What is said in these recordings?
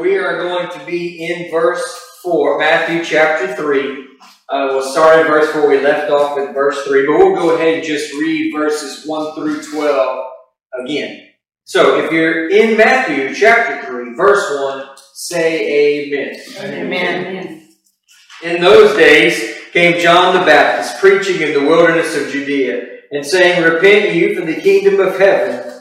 We are going to be in verse 4, Matthew chapter 3. Uh, we'll start in verse 4. We left off with verse 3, but we'll go ahead and just read verses 1 through 12 again. So, if you're in Matthew chapter 3, verse 1, say amen. Amen. In those days came John the Baptist preaching in the wilderness of Judea and saying, Repent you, for the kingdom of heaven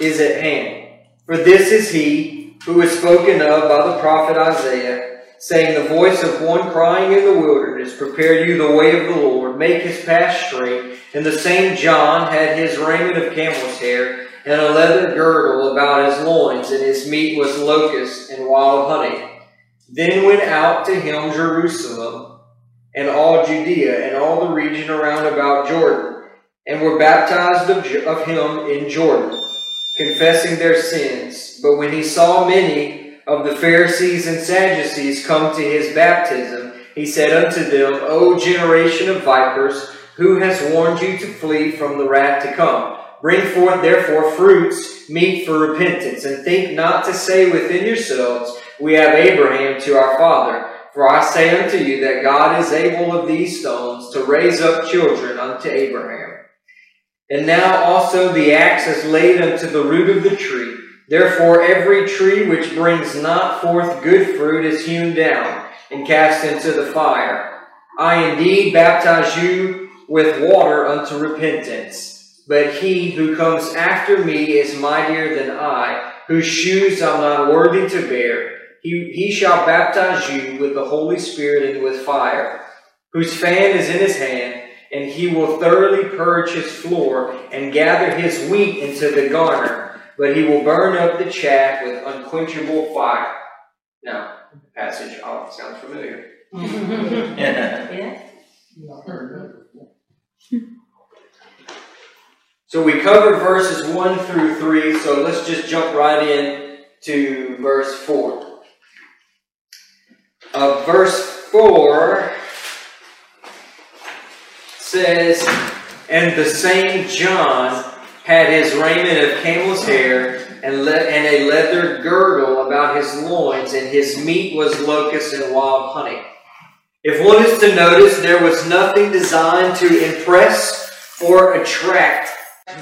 is at hand. For this is he who is spoken of by the prophet Isaiah, saying, The voice of one crying in the wilderness, Prepare you the way of the Lord, make his path straight. And the same John had his raiment of camel's hair, and a leather girdle about his loins, and his meat was locust and wild honey. Then went out to him Jerusalem, and all Judea, and all the region around about Jordan, and were baptized of him in Jordan confessing their sins. But when he saw many of the Pharisees and Sadducees come to his baptism, he said unto them, O generation of vipers, who has warned you to flee from the wrath to come? Bring forth therefore fruits meet for repentance, and think not to say within yourselves, We have Abraham to our father. For I say unto you that God is able of these stones to raise up children unto Abraham. And now also the axe is laid unto the root of the tree. Therefore every tree which brings not forth good fruit is hewn down and cast into the fire. I indeed baptize you with water unto repentance. But he who comes after me is mightier than I, whose shoes I'm not worthy to bear. He, he shall baptize you with the Holy Spirit and with fire, whose fan is in his hand and he will thoroughly purge his floor and gather his wheat into the garner, but he will burn up the chaff with unquenchable fire. Now, the passage oh, sounds familiar. yeah. So we covered verses 1 through 3, so let's just jump right in to verse 4. Uh, verse 4 says, And the same John had his raiment of camel's hair and, le- and a leather girdle about his loins, and his meat was locusts and wild honey. If one is to notice, there was nothing designed to impress or attract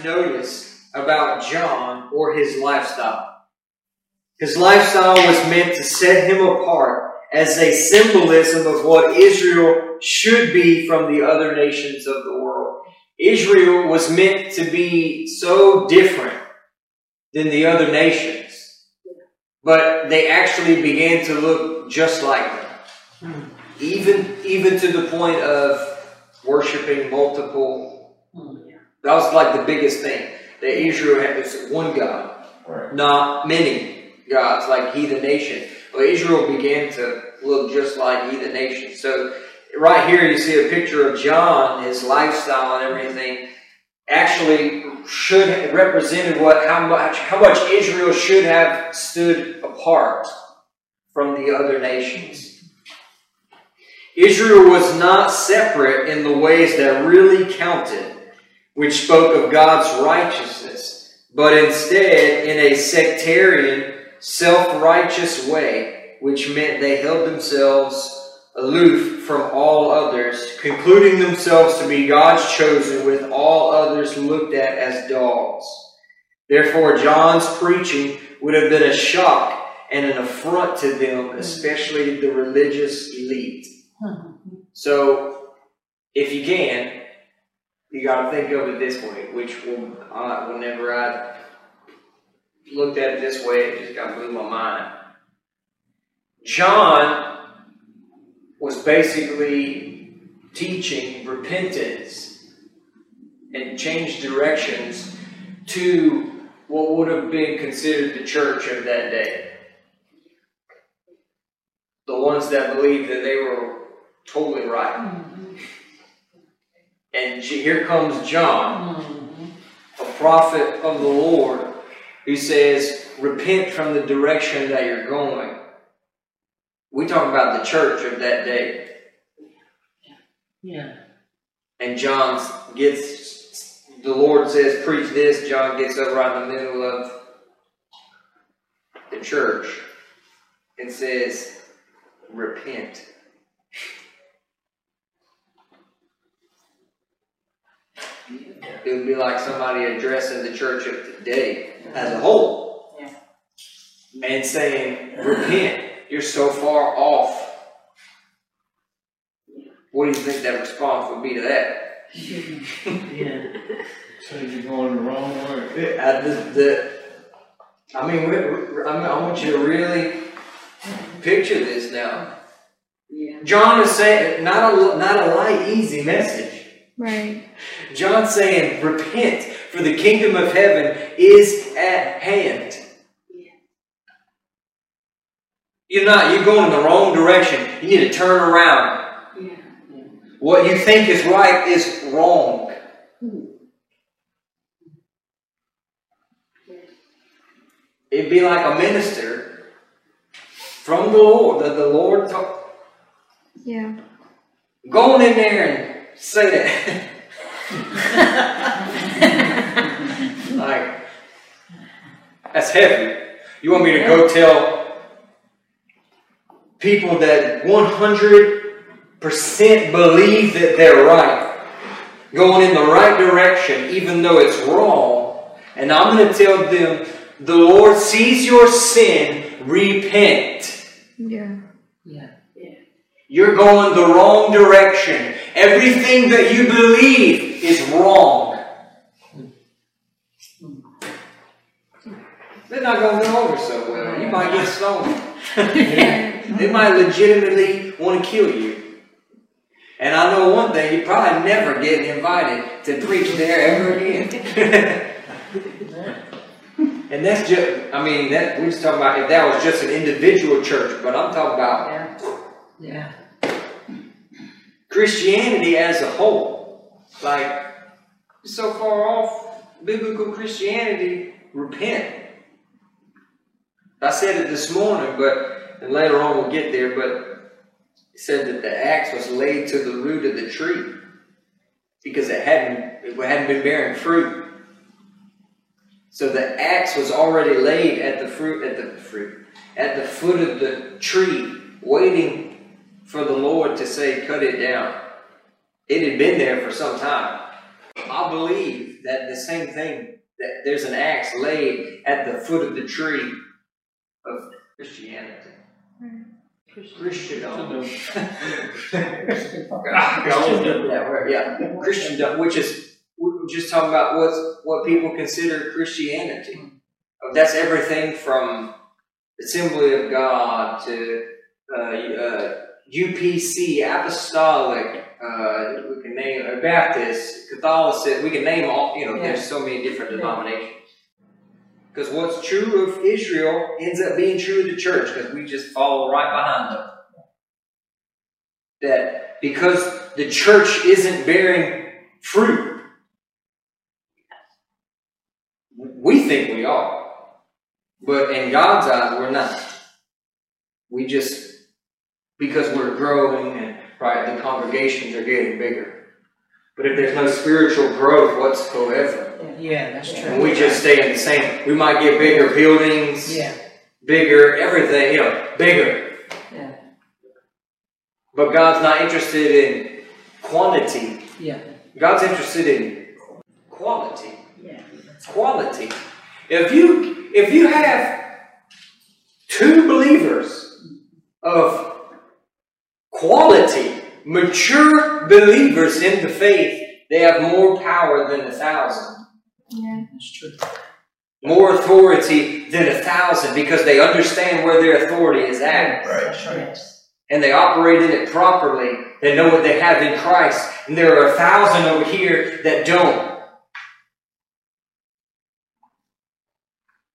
notice about John or his lifestyle. His lifestyle was meant to set him apart as a symbolism of what Israel should be from the other nations of the world. Israel was meant to be so different than the other nations, but they actually began to look just like them. Even, even to the point of worshiping multiple. That was like the biggest thing. That Israel had was one God, right. not many gods like heathen nations. Well, Israel began to look just like heathen nations. So right here you see a picture of John, his lifestyle and everything actually should represented what how much how much Israel should have stood apart from the other nations. Israel was not separate in the ways that really counted, which spoke of God's righteousness, but instead in a sectarian self righteous way, which meant they held themselves aloof from all others, concluding themselves to be God's chosen, with all others looked at as dogs. Therefore, John's preaching would have been a shock and an affront to them, especially the religious elite. So, if you can, you got to think of it this way, which will, uh, whenever I looked at it this way, it just got blew my mind. John was basically teaching repentance and change directions to what would have been considered the church of that day. The ones that believed that they were totally right. Mm-hmm. And here comes John, mm-hmm. a prophet of the Lord, who says, repent from the direction that you're going. We talk about the church of that day. Yeah. And John gets, the Lord says, preach this. John gets up right in the middle of the church and says, repent. It would be like somebody addressing the church of today as a whole. Yeah. And saying, repent, you're so far off. What do you think that response would be to that? Yeah. So you're going the wrong way. I, the, the, I mean, we, we- I mean, I want you to really picture this now. Yeah. John is saying, not a, not a light, easy message. Right. John's saying, repent, for the kingdom of heaven is at hand. You're not, you're going in the wrong direction. You need to turn around. Yeah. What you think is right is wrong. It'd be like a minister from the Lord, that the Lord told, Yeah. Go on in there and say that. like, that's heavy. You want me to go tell people that 100% believe that they're right, going in the right direction, even though it's wrong, and I'm going to tell them, the Lord sees your sin, repent. Yeah. Yeah. Yeah. You're going the wrong direction. Everything that you believe is wrong. They're not going to go over so well. You might get stoned. they might legitimately want to kill you. And I know one thing, you're probably never get invited to preach there ever again. and that's just, I mean, that we're just talking about if that was just an individual church, but I'm talking about Yeah. Christianity as a whole. Like, so far off biblical Christianity, repent. I said it this morning, but and later on we'll get there, but it said that the axe was laid to the root of the tree because it hadn't it hadn't been bearing fruit. So the axe was already laid at the fruit at the fruit at the foot of the tree, waiting for the Lord to say, cut it down. It had been there for some time. I believe that the same thing, that there's an axe laid at the foot of the tree of Christianity. Christendom. I always get that word, yeah. Christendom, which is, we're just talking about what's, what people consider Christianity. That's everything from Assembly of God to uh, uh, UPC, Apostolic, uh, we can name uh, Baptist, Catholicism, we can name all, you know, there's so many different denominations. Because what's true of Israel ends up being true of the church because we just follow right behind them. That because the church isn't bearing fruit, we think we are. But in God's eyes, we're not. We just, because we're growing and, right, the congregations are getting bigger. But if there's no spiritual growth whatsoever, Yeah, that's true. and we just stay in the same, we might get bigger buildings, Yeah. bigger everything, you know, bigger. Yeah. But God's not interested in quantity. Yeah. God's interested in quality. Yeah. Quality. If you if you have two believers of quality, mature believers in the faith, they have more power than a thousand. Yeah. That's true. More authority than a thousand because they understand where their authority is at. That's right. and they operate in it properly. They know what they have in Christ. And there are a thousand over here that don't.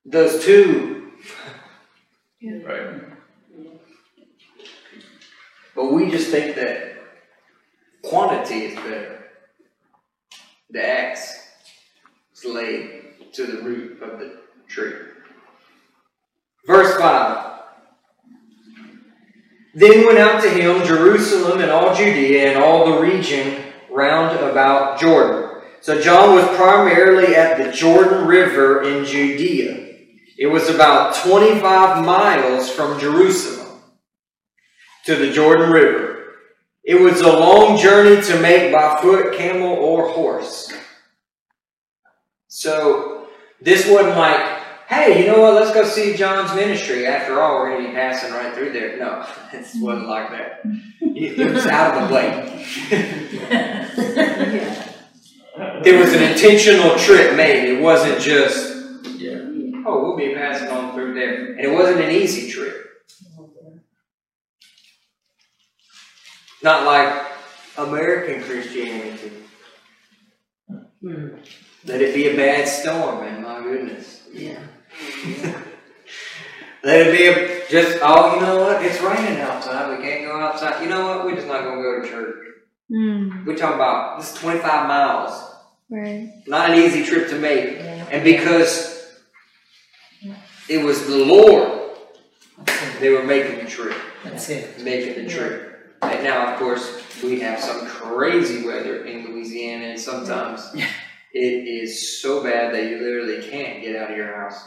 Those two, Right. but we just think that quantity is better. The axe is laid to the root of the tree. Verse 5. Then went out to him Jerusalem and all Judea and all the region round about Jordan. So John was primarily at the Jordan River in Judea. It was about 25 miles from Jerusalem to the Jordan River. It was a long journey to make by foot, camel, or horse. So, this wasn't like, hey, you know what, let's go see John's ministry. After all, we're going to be passing right through there. No, it wasn't like that. It was out of the way. Yeah. There was an intentional trip made. It wasn't just, Yeah. oh, we'll be passing on through there. And it wasn't an easy trip. Not like American Christianity. Hmm. Let it be a bad storm, man. My goodness. Yeah. Let it be a just. Oh, you know what? It's raining outside. We can't go outside. You know what? We're just not gonna go to church. Mm. We're talking about this is 25 miles. Right. Not an easy trip to make. Yeah. And because it was the Lord, they were making the trip. That's it. Making the trip. And now, of course, we have some crazy weather in Louisiana, and sometimes Yeah. It is so bad that you literally can't get out of your house.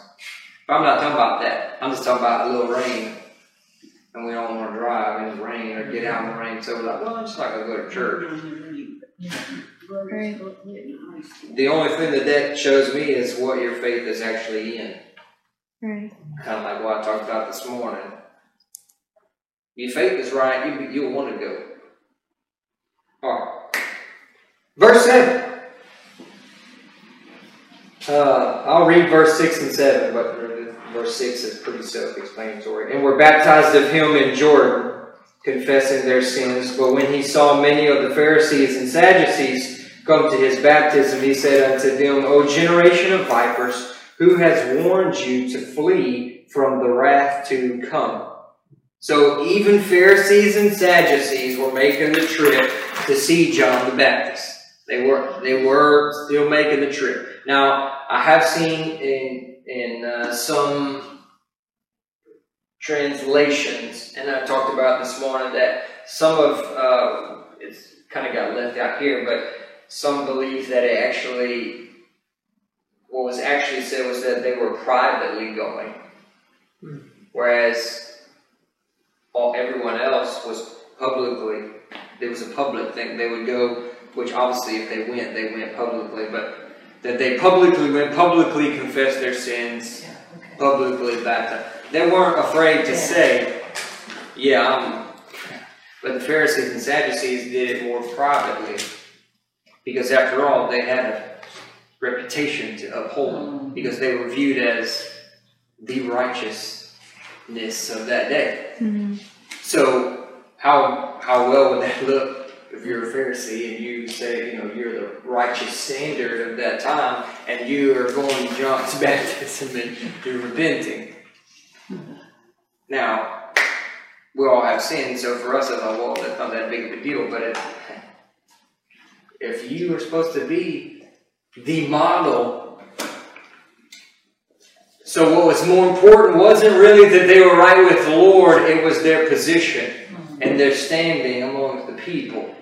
But I'm not talking about that. I'm just talking about a little rain, and we don't want to drive in the rain or get out in the rain. So we're like, well, I'm just not gonna go to church. Right. The only thing that that shows me is what your faith is actually in. Right. Kind of like what I talked about this morning. Your faith is right, you, you'll want to go. Alright. Verse 7. Uh, I'll read verse 6 and 7, but verse 6 is pretty self explanatory. And were baptized of him in Jordan, confessing their sins. But when he saw many of the Pharisees and Sadducees come to his baptism, he said unto them, O generation of vipers, who has warned you to flee from the wrath to come? So even Pharisees and Sadducees were making the trip to see John the Baptist. They were they were still making the trip. Now I have seen in in uh, some translations, and I talked about this morning that some of uh, it's kind of got left out here, but some believe that it actually what was actually said was that they were privately going, whereas all everyone else was publicly. There was a public thing. They would go, which obviously, if they went, they went publicly, but that they publicly went, publicly confessed their sins, Yeah. Okay. publicly baptized. They weren't afraid to Yeah. say, "Yeah, I'm." But the Pharisees and Sadducees did it more privately, because after all, they had a reputation to uphold, because they were viewed as the righteousness of that day. Mm. So how how well would that look if you're a Pharisee and you say, you know, you're the righteous standard of that time and you are going to John's baptism and you're repenting. Now, we all have sinned, so for us it's like, well, that's not that big of a deal, but if if you are supposed to be the model so what was more important wasn't really that they were right with the Lord, it was their position and their standing amongst the people.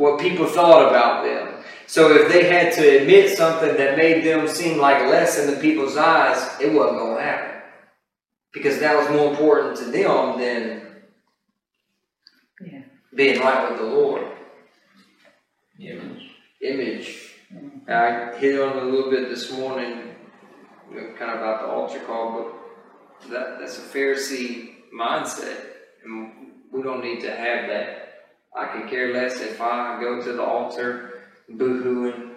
What people thought about them. So if they had to admit something that made them seem like less in the people's eyes, it wasn't going to happen. Because that was more important to them than Yeah. being right with the Lord. Image. Image. Mm-hmm. I hit on it a little bit this morning, you know, kind of about the altar call, but that, that's a Pharisee mindset. And we don't need to have that. I can care less if I go to the altar boo-hooing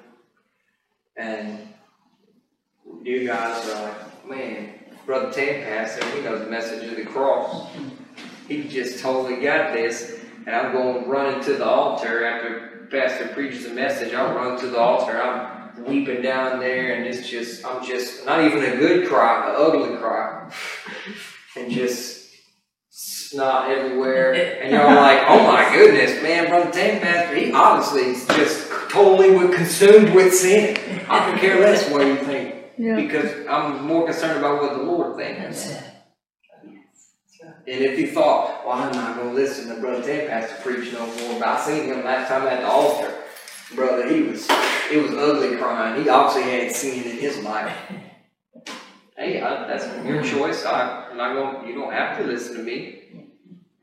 and you guys are like, man, Brother Tam Pastor, he knows the message of the cross. He just totally got this. And I'm going running to the altar after Pastor preaches a message. I'll run to the altar. I'm weeping down there, and it's just, I'm just, not even a good cry, an ugly cry. and just snot everywhere. And you're all like, oh my goodness, man, Brother Tam Pastor, he obviously is just totally consumed with sin. I could care less what you think Yeah. because I'm more concerned about what the Lord thinks. That's. And if you thought, well, I'm not going to listen to Brother Ted Pastor preach no more, but I seen him last time at the altar, brother, he was, it was ugly crying. He obviously had sin in his life. hey, I, that's your choice. I, I'm not going. You don't have to listen to me.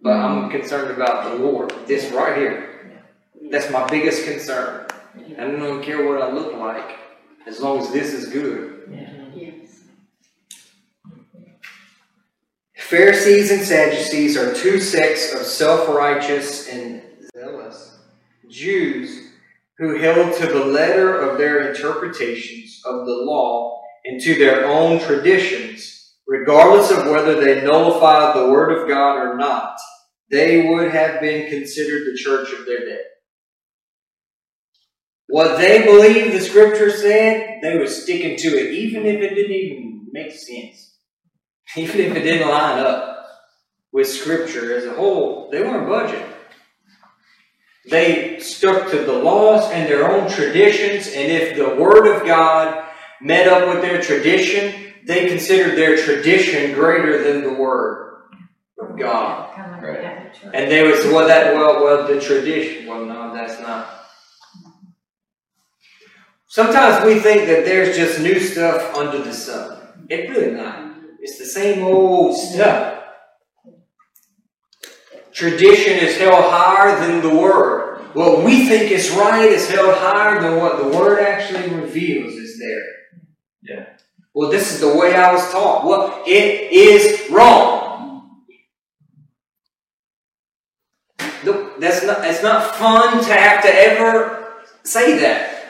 But I'm concerned about the Lord. This right here. That's my biggest concern. I don't care what I look like, as long as this is good. Yes. Pharisees and Sadducees are two sects of self righteous and zealous Jews who held to the letter of their interpretations of the law and to their own traditions, regardless of whether they nullified the Word of God or not. They would have been considered the church of their day. What they believed the scripture said, they were sticking to it, even if it didn't even make sense even if it didn't line up with Scripture as a whole, they weren't budging. They stuck to the laws and their own traditions, and if the Word of God met up with their tradition, they considered their tradition greater than the Word God. Kind of like Right. And they was well that well well the tradition. Well no, that's not. Sometimes we think that there's just new stuff under the sun. It really not. It's the same old stuff. Tradition is held higher than the word. What we think is right is held higher than what the word actually reveals is there. Yeah. Well, this is the way I was taught. Well, it is wrong. Look, that's not it's not fun to have to ever say that.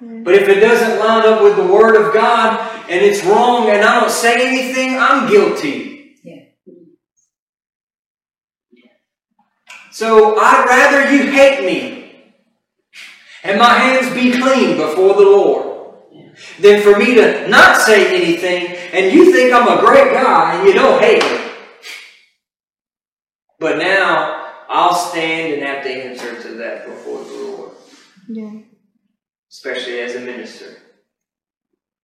But if it doesn't line up with the Word of God and it's wrong and I don't say anything, I'm guilty. Yeah. So I'd rather you hate me and my hands be clean before the Lord than for me to not say anything and you think I'm a great guy and you don't hate me. But now I'll stand and have to answer to that before the Lord Yeah. especially as a minister,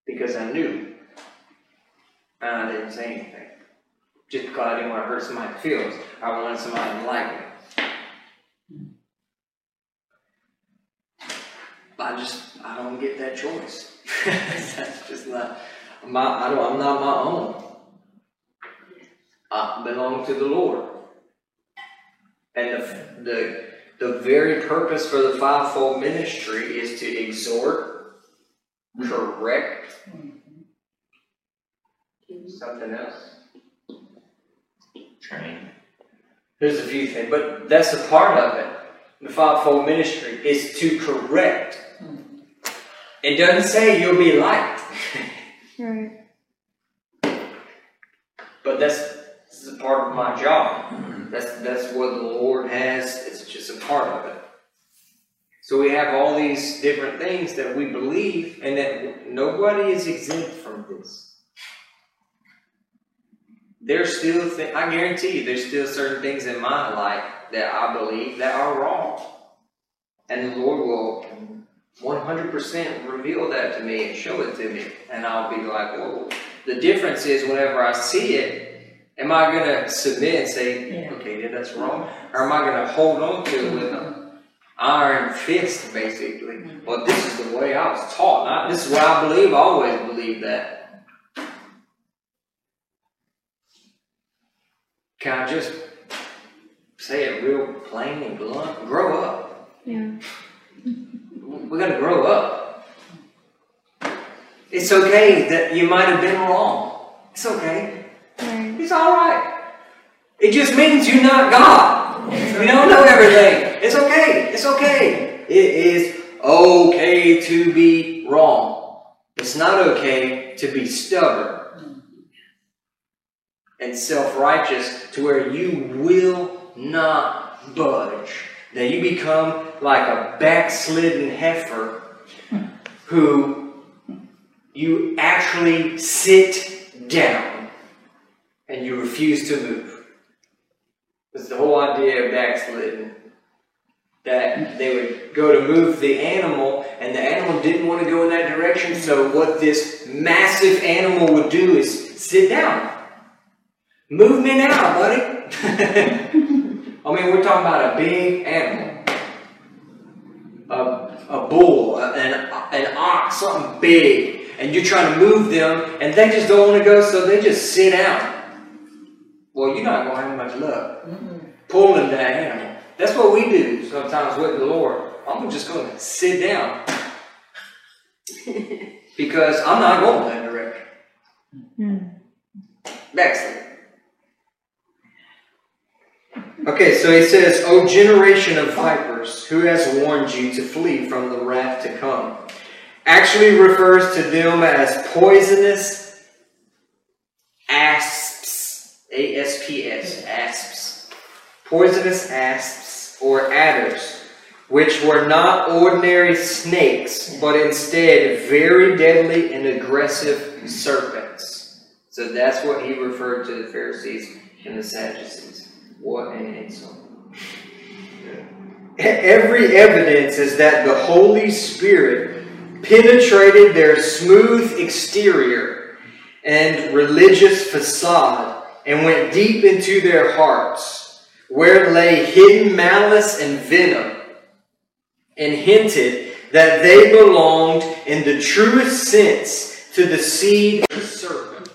because I knew and I didn't say anything. Just because I didn't want to hurt somebody's feelings, I wanted somebody to like me. I just I don't get that choice. That's just not my I don't I'm not my own. I belong to the Lord. And the the the very purpose for the fivefold ministry is to exhort, correct, something else. Train. There's a few things, but that's a part of it. The fivefold ministry is to correct. It doesn't say you'll be liked, Right. but that's this is a part of my job. That's that's what the Lord has. It's just a part of it. So we have all these different things that we believe, and that nobody is exempt from this. There's still, th- I guarantee you, there's still certain things in my life that I believe that are wrong, and the Lord will 100% reveal that to me and show it to me, and I'll be like, "Whoa!" The difference is whenever I see it, am I gonna submit and say, Yeah. "Okay, yeah, that's wrong," or am I gonna hold on to it with an iron fist, basically? Mm-hmm. Well, this is the way I was taught. Not this is what I believe. I always believe that. Can I just say it real plain and blunt? Grow up. Yeah. We gotta grow up. It's okay that you might have been wrong. It's okay. It's alright. It just means you're not God. You don't know everything. It's okay. It's okay. It is okay to be wrong. It's not okay to be stubborn and self righteous to where you will not budge. That you become like a backslidden heifer who you actually sit down and you refuse to move. It's the whole idea of backslidden. That they would go to move the animal, and the animal didn't want to go in that direction, so what this massive animal would do is sit down. Move me now, buddy. I mean, we're talking about a big animal. A, a bull, an, an ox, something big. and you're trying to move them, and they just don't want to go, so they just sit down. Well, you're not going to have much luck pulling that animal. That's what we do sometimes with the Lord. I'm just going to sit down because I'm not going that direction. Hmm. Backslid. Okay, so he says, O generation of vipers, who has warned you to flee from the wrath to come? Actually refers to them as poisonous asps. A S P S. Poisonous asps or adders, which were not ordinary snakes, but instead very deadly and aggressive serpents. So that's what he referred to the Pharisees and the Sadducees. What an insult. Every evidence is that the Holy Spirit penetrated their smooth exterior and religious facade and went deep into their hearts, where lay hidden malice and venom, and hinted that they belonged in the truest sense to the seed of the serpent.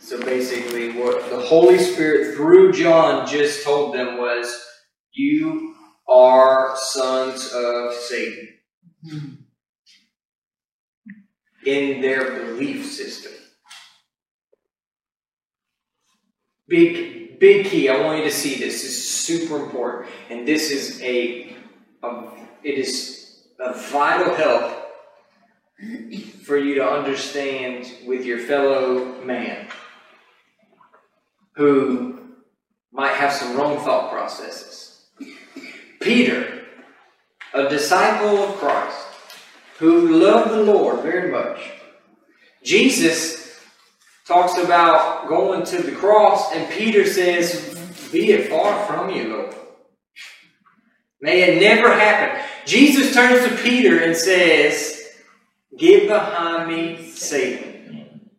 So basically, what the Holy Spirit through John just told them was, You are sons of Satan. Hmm. In their belief system. Big, big key. I want you to see this. This is super important. And this is a, a it is a vital help for you to understand with your fellow man who might have some wrong thought processes. Peter, a disciple of Christ, who loved the Lord very much. Jesus talks about going to the cross, and Peter says, Be it far from you, Lord. May it never happen. Jesus turns to Peter and says, Get behind me, Satan.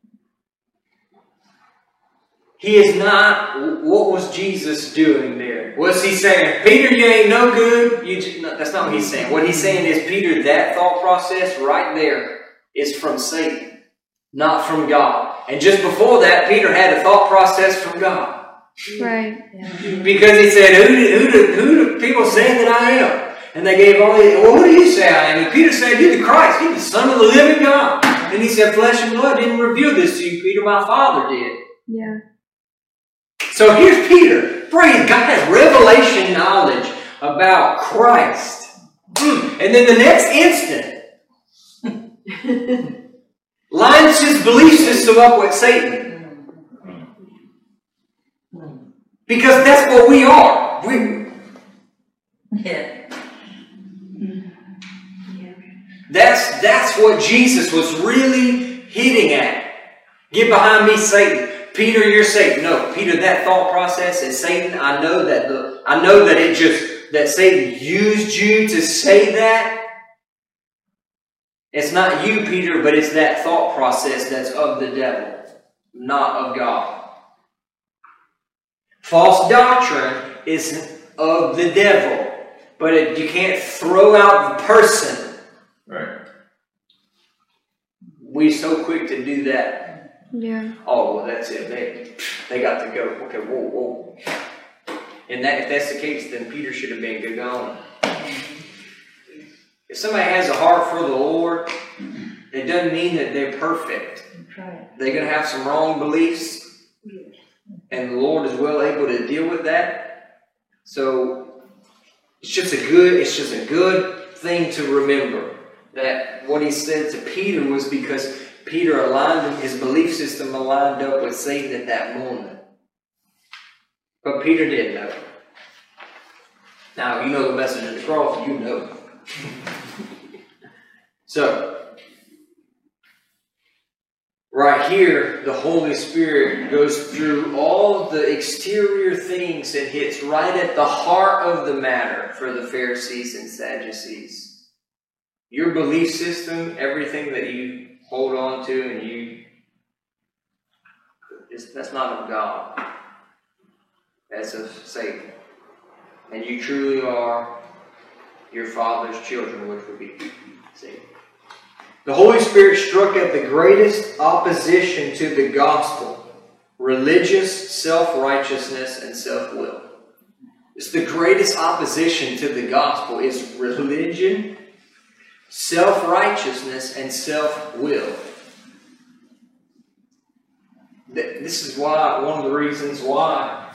He is not. What was Jesus doing there? What's he saying, Peter, you ain't no good? You just, no, that's not what he's saying. What he's saying is, Peter, that thought process right there is from Satan, not from God. And just before that, Peter had a thought process from God. Right. Because he said, Who do, who do, who do people say that I am? And they gave all the, well, who do you say I am? And Peter said, You're the Christ, you're the Son of the living God. And he said, Flesh and blood didn't reveal this to you, Peter, my Father did. Yeah. So here's Peter. Praise God has revelation knowledge about Christ. Hmm. And then the next instant, lines his belief system up with Satan. Because that's what we are. We, Yeah. that's, that's what Jesus was really hitting at. Get behind me, Satan. Peter, you're Satan. No, Peter, that thought process is Satan. I know that the I know that it just that Satan used you to say that. It's not you, Peter, but it's that thought process that's of the devil, not of God. False doctrine is of the devil, but it, you can't throw out the person. Right. We so quick to do that. Yeah. Oh, well, that's it. They, they got to go. Okay, whoa, whoa. And that, if that's the case, then Peter should have been good gone. If somebody has a heart for the Lord, it doesn't mean that they're perfect. Right. They're going to have some wrong beliefs, and the Lord is well able to deal with that. So it's just a good, it's just a good thing to remember that what he said to Peter was because Peter aligned his belief system aligned up with Satan at that moment. But Peter did know. Now, if you know the message of the cross, you know. So, right here, the Holy Spirit goes through all the exterior things and hits right at the heart of the matter for the Pharisees and Sadducees. Your belief system, everything that you hold on to and you, that's not of God. That's of Satan. And you truly are your father's children, which would be Satan. The Holy Spirit struck at the greatest opposition to the gospel religious self righteousness and self will. It's the greatest opposition to the gospel is religion, self righteousness, and self will. This is why, one of the reasons why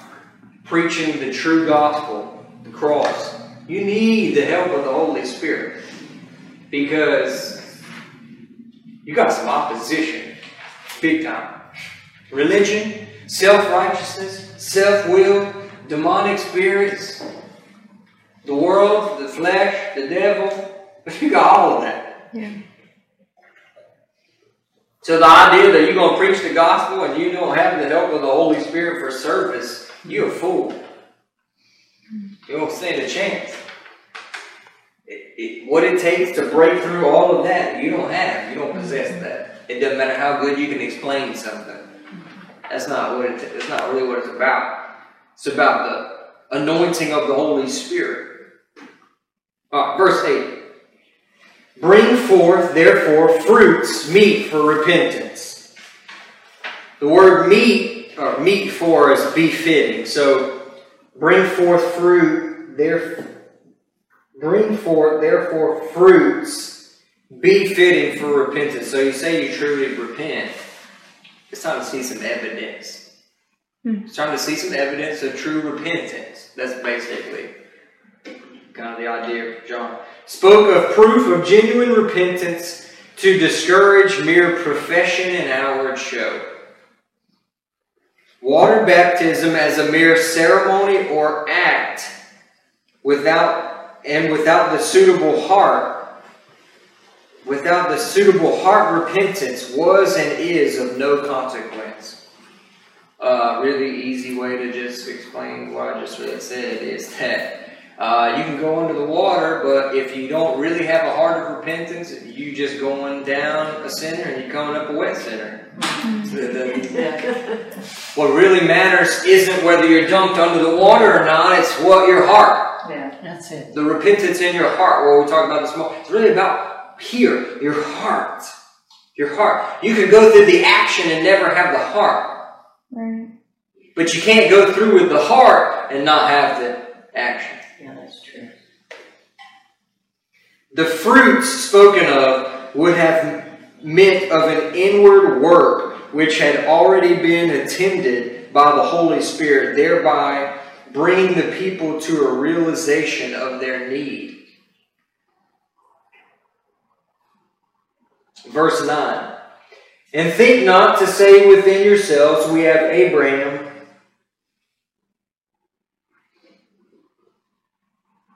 preaching the true gospel, the cross, you need the help of the Holy Spirit. Because you got some opposition, big time. Religion, self righteousness, self will, demonic spirits, the world, the flesh, the devil. You got all of that. Yeah. So the idea that you're going to preach the gospel and you don't have the help of the Holy Spirit for service, you're a fool. You don't stand a chance. It, it, what it takes to break through all of that, you don't have. You don't possess mm-hmm. that. It doesn't matter how good you can explain something. That's not what it, that's not really what it's about. It's about the anointing of the Holy Spirit. Right, verse 8. Bring forth, therefore, fruits meet for repentance. The word meet, or meet for, is befitting. So, bring forth fruit, therefore, bring forth, therefore, fruits befitting for repentance. So, you say you truly repent. It's time to see some evidence. Hmm. It's time to see some evidence of true repentance. That's basically kind of the idea of John. Spoke of proof of genuine repentance to discourage mere profession and outward show. Water baptism as a mere ceremony or act without and without the suitable heart without the suitable heart repentance was and is of no consequence. A uh, really easy way to just explain what I just really said is that uh, you can go under the water, but if you don't really have a heart of repentance, you just going down a sinner and you're coming up a wet sinner. what really matters isn't whether you're dumped under the water or not, it's what your heart. That's it. The repentance in your heart, where we talked about this morning. It's really about here, your heart. Your heart. You could go through the action and never have the heart. Right. But you can't go through with the heart and not have the action. Yeah, that's true. The fruits spoken of would have meant of an inward work which had already been attended by the Holy Spirit, thereby bringing the people to a realization of their need. Verse 9 And think not to say within yourselves, We have Abraham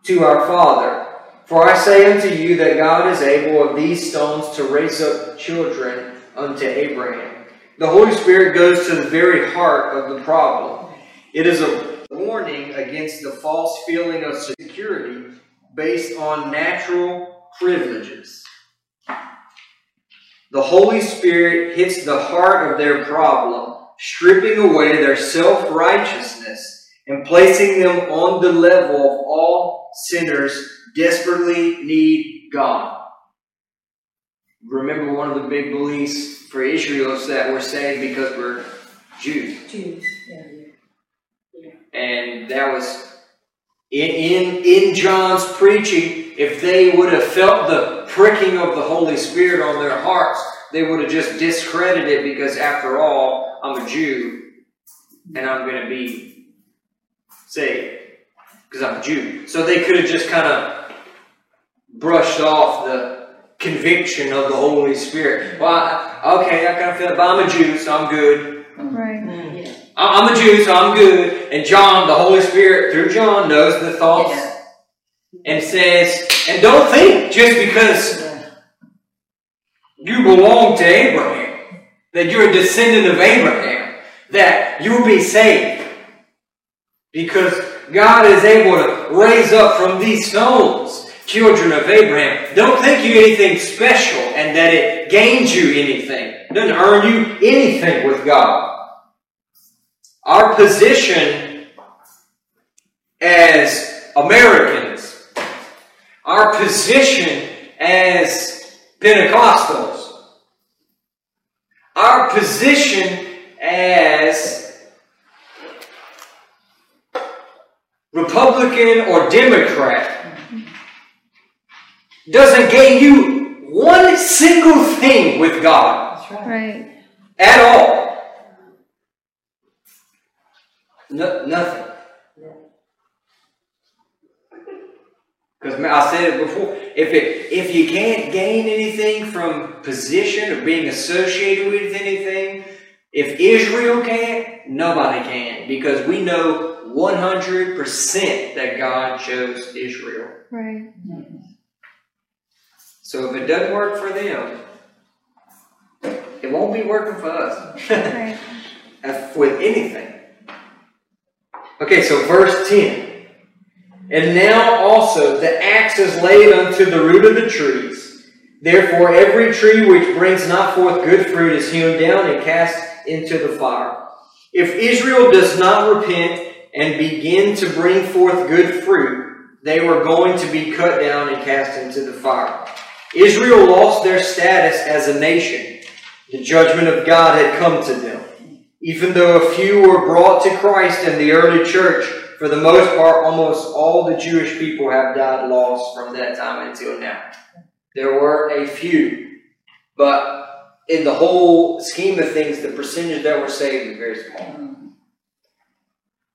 to our father. For I say unto you that God is able of these stones to raise up children unto Abraham. The Holy Spirit goes to the very heart of the problem. It is a warning against the false feeling of security based on natural privileges. The Holy Spirit hits the heart of their problem, stripping away their self righteousness and placing them on the level of all sinners desperately need God. Remember, one of the big beliefs for Israel is that we're saved because we're Jews. Jews. And that was in, in, in John's preaching, if they would have felt the pricking of the Holy Spirit on their hearts, they would have just discredited it because, after all, I'm a Jew and I'm going to be saved because I'm a Jew. So they could have just kind of brushed off the conviction of the Holy Spirit. Well, I, okay, I kind of feel but I'm a Jew, so I'm good. Right. I'm a Jew, so I'm good. And John, the Holy Spirit, through John, knows the thoughts yeah. and says, and don't think just because Yeah. you belong to Abraham, that you're a descendant of Abraham, that you'll be saved. Because God is able to raise up from these stones children of Abraham. Don't think you anything special and that it gains you anything. It doesn't earn you anything with God. Our position as Americans, our position as Pentecostals. Our position as Republican or Democrat doesn't gain you one single thing with God That's right. Right. at all. No, nothing. Because I said it before. If it if you can't gain anything from position or being associated with anything, if Israel can't, nobody can. Because we know one hundred percent that God chose Israel. Right. So if it doesn't work for them, it won't be working for us. Right. With anything. Okay, so verse 10. And now also the axe is laid unto the root of the trees. Therefore every tree which brings not forth good fruit is hewn down and cast into the fire. If Israel does not repent and begin to bring forth good fruit, they were going to be cut down and cast into the fire. Israel lost their status as a nation. The judgment of God had come to them. Even though a few were brought to Christ in the early church, for the most part, almost all the Jewish people have died lost from that time until now. There were a few, but in the whole scheme of things, the percentage that were saved is very small.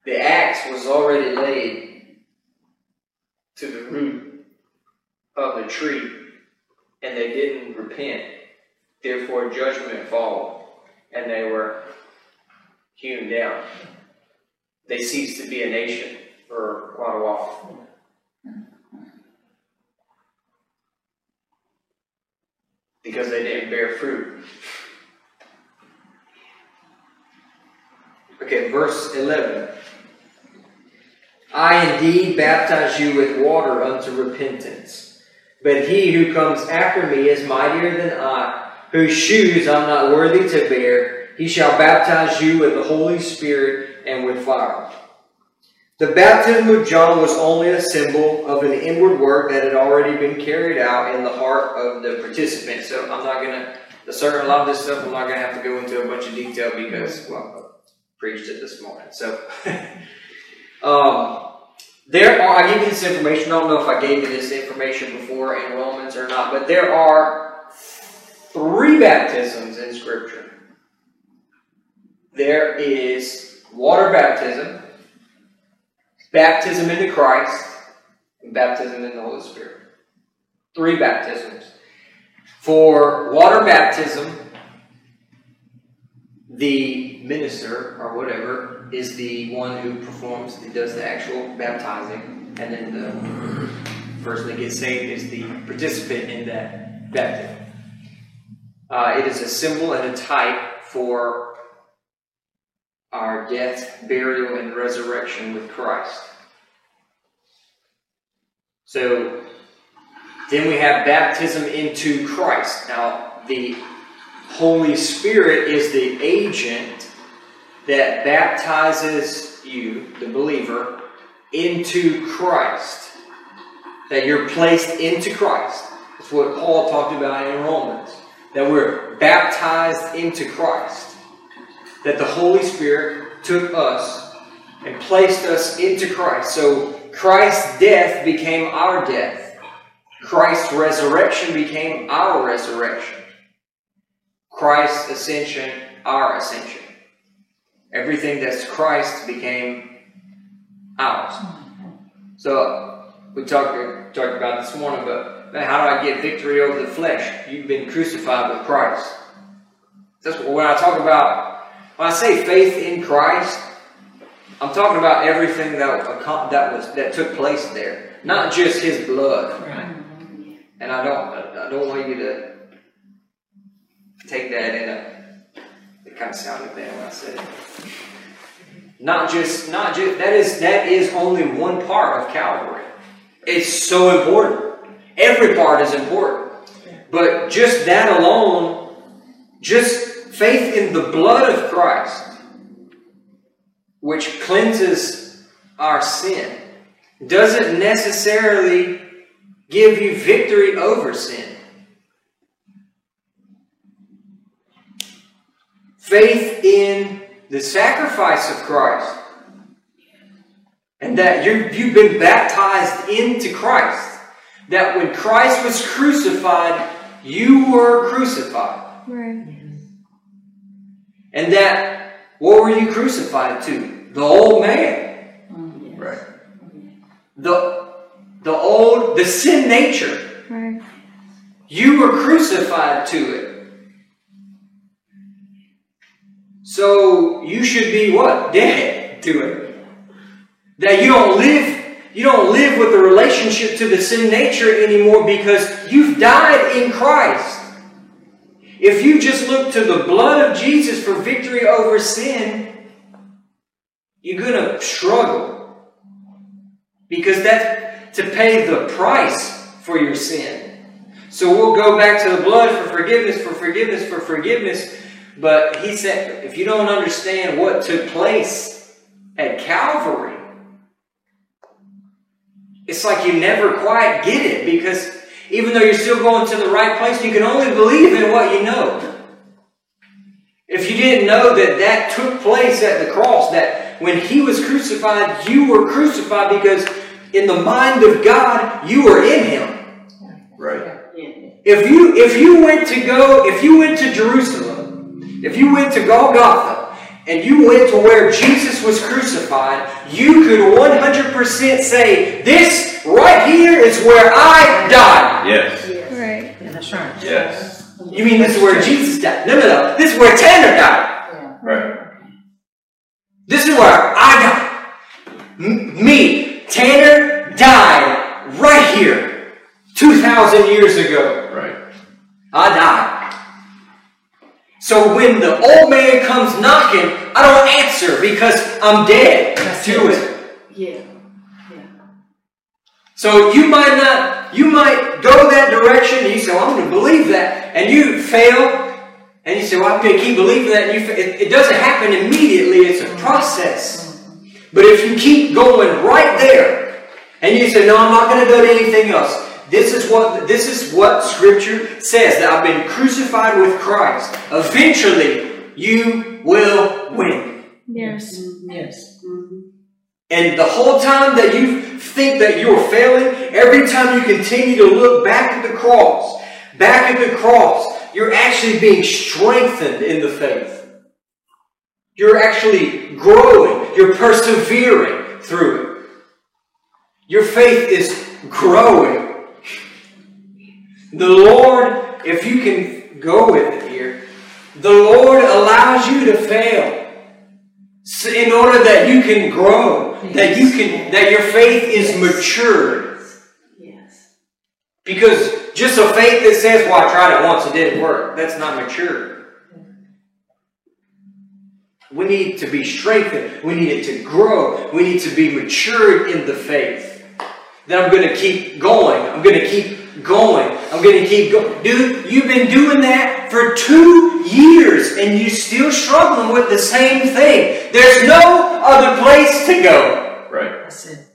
The axe was already laid to the root of the tree, and they didn't repent. Therefore, judgment followed, and they were hewn down. They ceased to be a nation for quite a while. Because they didn't bear fruit. Okay, verse 11. I indeed baptize you with water unto repentance. But he who comes after me is mightier than I, whose shoes I'm not worthy to bear. He shall baptize you with the Holy Spirit and with fire. The baptism of John was only a symbol of an inward work that had already been carried out in the heart of the participant. So I'm not going to, the certain a lot of this stuff, I'm not going to have to go into a bunch of detail because, well, I preached it this morning. So, um, there are, I gave you this information, I don't know if I gave you this information before in Romans or not, but there are three baptisms in Scripture. There is water baptism, baptism into Christ, and baptism in the Holy Spirit. Three baptisms. For water baptism, the minister or whatever is the one who performs, who does the actual baptizing, and then the person that gets saved is the participant in that baptism. Uh, it is a symbol and a type for our death, burial, and resurrection with Christ. So then we have baptism into Christ. Now, the Holy Spirit is the agent that baptizes you, the believer, into Christ. That you're placed into Christ. That's what Paul talked about in Romans. That we're baptized into Christ. That the Holy Spirit took us and placed us into Christ. So Christ's death became our death. Christ's resurrection became our resurrection. Christ's ascension, our ascension. Everything that's Christ became ours. So we talked talked about this morning, but man, how do I get victory over the flesh? You've been crucified with Christ. That's what, when I talk about when I say faith in Christ, I'm talking about everything that that was that took place there, not just His blood. Right. And I don't I don't want you to take that in a. It kind of sounded bad when I said it. Not just not just that is that is only one part of Calvary. It's so important. Every part is important. But just that alone, just faith in the blood of Christ, which cleanses our sin, doesn't necessarily give you victory over sin. Faith in the sacrifice of Christ and that you've been baptized into Christ. That when Christ was crucified, you were crucified. Right. And that, what were you crucified to? The old man. Mm-hmm. Right. The, the old, the sin nature. Right. You were crucified to it. So you should be what? Dead to it. That you don't live you don't live with the relationship to the sin nature anymore because you've died in Christ. If you just look to the blood of Jesus for victory over sin, you're going to struggle. Because that's to pay the price for your sin. So we'll go back to the blood for forgiveness, for forgiveness, for forgiveness. But he said, if you don't understand what took place at Calvary, it's like you never quite get it because even though you're still going to the right place, you can only believe in what you know. If you didn't know that that took place at the cross, that when he was crucified, you were crucified because in the mind of God, you were in him. Right. If you if you went to go, if you went to Jerusalem, if you went to Golgotha, and you went to where Jesus was crucified, you could 100% say, This right here is where I died. Yes. Right. Yeah, that's right. Yes. You mean this is where Jesus died? No, no, no. This is where Tanner died. Yeah. Right. This is where I died. M- me, Tanner, died right here 2,000 years ago. Right. I died. So when the old man comes knocking, I don't answer because I'm dead That's to it. it. Yeah. So you might not, you might go that direction and you say, well, I'm going to believe that. And you fail and you say, well, I'm going to keep believing that. And you, it, it doesn't happen immediately. It's a process. But if you keep going right there and you say, no, I'm not going to go to anything else. This is what this is what Scripture says that I've been crucified with Christ. Eventually, you will win. Yes. Mm-hmm. Yes. Mm-hmm. And the whole time that you think that you're failing, every time you continue to look back at the cross, back at the cross, you're actually being strengthened in the faith. You're actually growing. You're persevering through it. Your faith is growing. The Lord, if you can go with it here, the Lord allows you to fail in order that you can grow, that you can, that your faith is matured. Yes. Because just a faith that says, "Well, I tried it once, it didn't work," that's not mature. We need to be strengthened. We need it to grow. We need to be matured in the faith. Then I'm going to keep going. I'm going to keep going. I'm going to keep going. Dude, you've been doing that for two years and you're still struggling with the same thing. There's no other place to go. Right. That's it.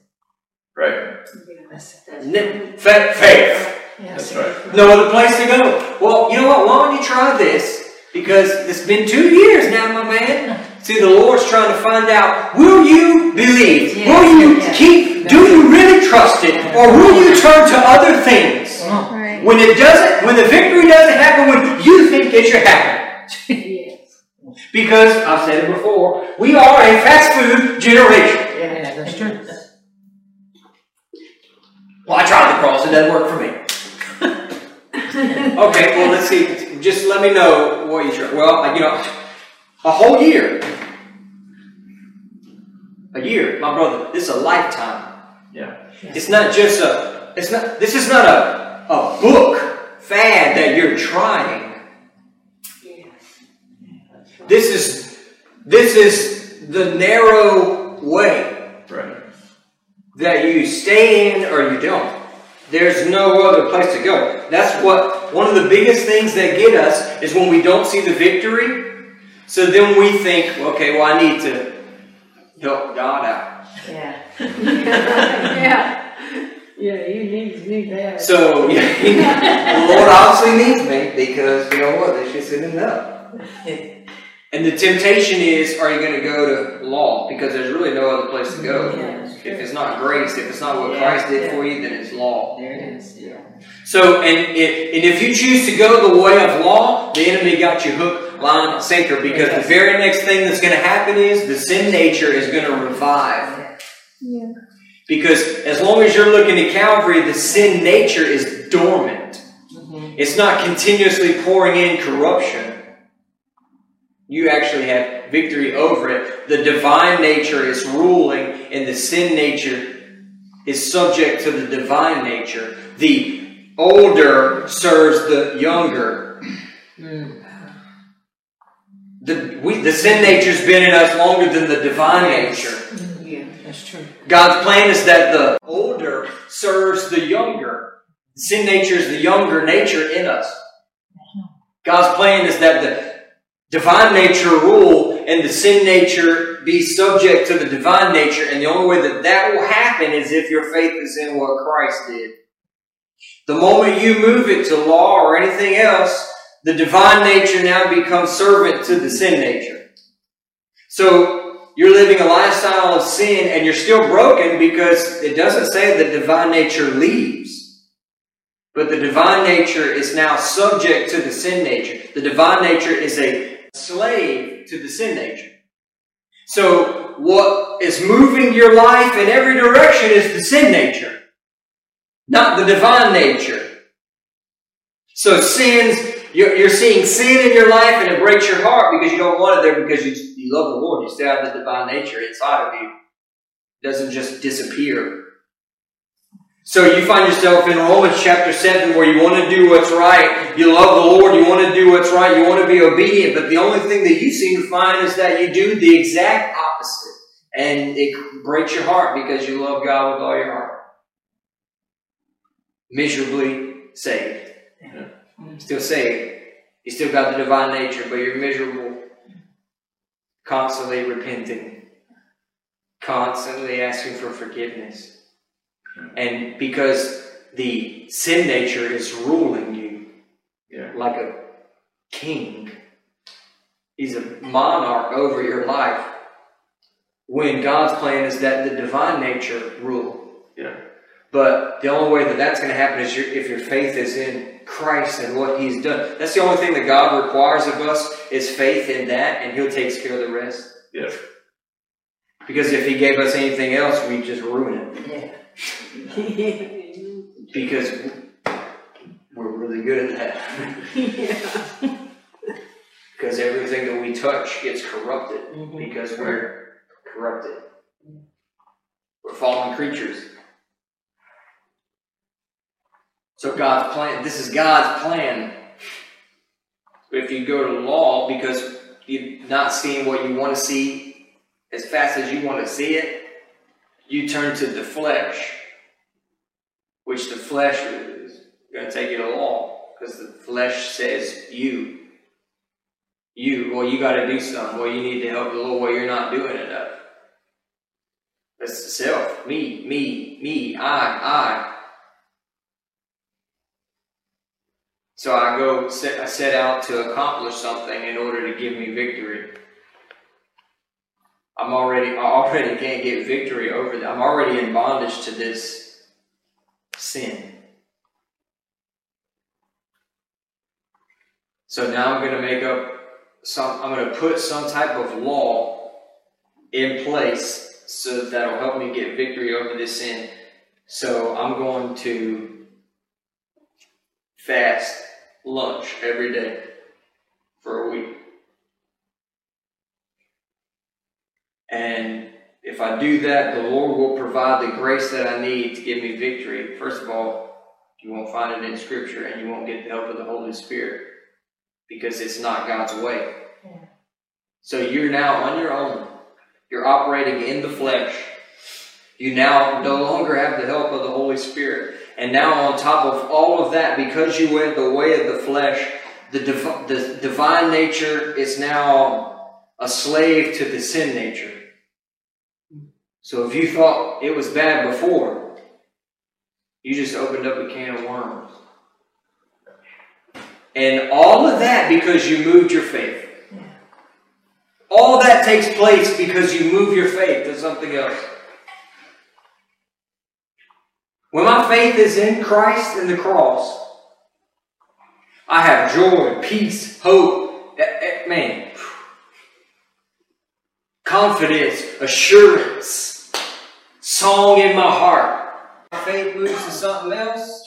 Right. That's it. That's N- fa- Faith. That's right. No other place to go. Well, you know what? Why don't you try this? Because it's been two years now, my man. See, the Lord's trying to find out, will you believe? Yes, will you yes. keep, do you really trust it? Or will you turn to other things? Right. When it doesn't, when the victory doesn't happen when you think it should happen. yes. Because, I've said it before, we are a fast food generation. Yeah, that's true. Well, I tried the cross, it doesn't work for me. okay, well, let's see. Just let me know what you try. Well, you know, a whole year. A year, my brother, this is a lifetime. Yeah. It's not just a, it's not, this is not a, a book fad that you're trying. This is, this is the narrow way Right. that you stay in or you don't. There's no other place to go. That's what one of the biggest things that get us is when we don't see the victory. So then we think, okay, well, I need to help God out. Yeah. yeah. Yeah, he needs me there. So yeah, the Lord obviously needs me because you know what? There's just isn't enough. And the temptation is, are you going to go to law? Because there's really no other place to go. Yeah, If it's not grace, if it's not what Yeah, Christ did yeah. for you, then it's law. There it is, yeah. So, and if, and if you choose to go the way of law, the enemy got you hook, line, and sinker. Because the very next thing that's going to happen is the sin nature is going to revive. Yeah. Because as long as you're looking at Calvary, the sin nature is dormant. Mhm. It's not continuously pouring in corruption. You actually have victory over it. The divine nature is ruling, and the sin nature is subject to the divine nature. The older serves the younger. Mm. The, we, the sin nature's been in us longer than the divine nature. That's true. God's plan is that the older serves the younger. Sin nature is the younger nature in us. God's plan is that the divine nature rule and the sin nature be subject to the divine nature. And the only way that that will happen is if your faith is in what Christ did. The moment you move it to law or anything else, the divine nature now becomes servant to the sin nature. So you're living a lifestyle of sin and you're still broken because it doesn't say the divine nature leaves. But the divine nature is now subject to the sin nature. The divine nature is a slave to the sin nature. So what is moving your life in every direction is the sin nature, not the divine nature. So sins, you're, seeing sin in your life and it breaks your heart because you don't want it there because you, you love the Lord. You still have the divine nature inside of you. It doesn't just disappear. So you find yourself in Romans chapter 7 where you want to do what's right. You love the Lord. You want to do what's right. You want to be obedient. But the only thing that you seem to find is that you do the exact opposite. And it breaks your heart because you love God with all your heart. Miserably saved. Still saved. You still got the divine nature, but you're miserable. Constantly repenting. Constantly asking for forgiveness. And because the sin nature is ruling you Yeah. like a king, he's a monarch over your life. When God's plan is that the divine nature rule. Yeah. But the only way that that's going to happen is your, if your faith is in Christ and what He's done. That's the only thing that God requires of us is faith in that, and He'll take care of the rest. Yeah. Because if He gave us anything else, we'd just ruin it. Yeah. Because we're really good at that. yeah. Because everything that we touch gets corrupted Mhm. because we're corrupted. We're fallen creatures. So God's plan, this is God's plan. If you go to law because you're not seeing what you want to see as fast as you want to see it, you turn to the flesh, which the flesh is going to take you to law because the flesh says you. You, well, you got to do something. Well, you need to help the Lord. Well, you're not doing enough. That's the self. Me, me, me, I, I. So I go, set, I set out to accomplish something in order to give me victory. I'm already, I already can't get victory over that. I'm already in bondage to this sin. So now I'm going to make up some, I'm going to put some type of law in place so that'll help me get victory over this sin. So I'm going to fast lunch every day for a week. And if I do that, the Lord will provide the grace that I need to give me victory. First of all, you won't find it in Scripture and you won't get the help of the Holy Spirit because it's not God's way. So you're now on your own. You're operating in the flesh. You now no longer have the help of the Holy Spirit. And now, on top of all of that, because you went the way of the flesh, the, div- the divine nature is now a slave to the sin nature. So if you thought it was bad before, you just opened up a can of worms. And all of that because you moved your faith. All that takes place because you move your faith to something else. When my faith is in Christ and the cross, I have joy, peace, hope, eh, eh, man, confidence, assurance, song in my heart. My faith moves to something else,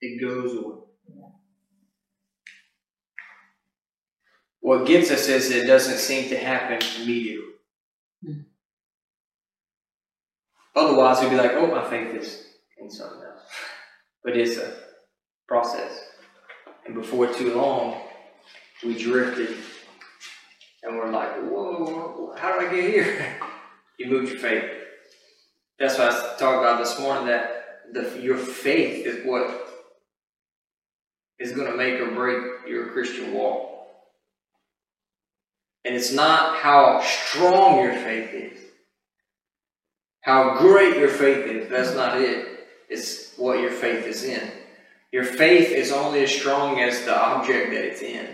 it goes away. What gets us is it doesn't seem to happen immediately. Otherwise, we'd be like, oh, my faith is in something else. But it's a process. And before too long, we drifted. And we're like, whoa, how did I get here? you moved your faith. That's what I talked about this morning that the, your faith is what is going to make or break your Christian walk. And it's not how strong your faith is, how great your faith is. That's not it. It's what your faith is in. Your faith is only as strong as the object that it's in.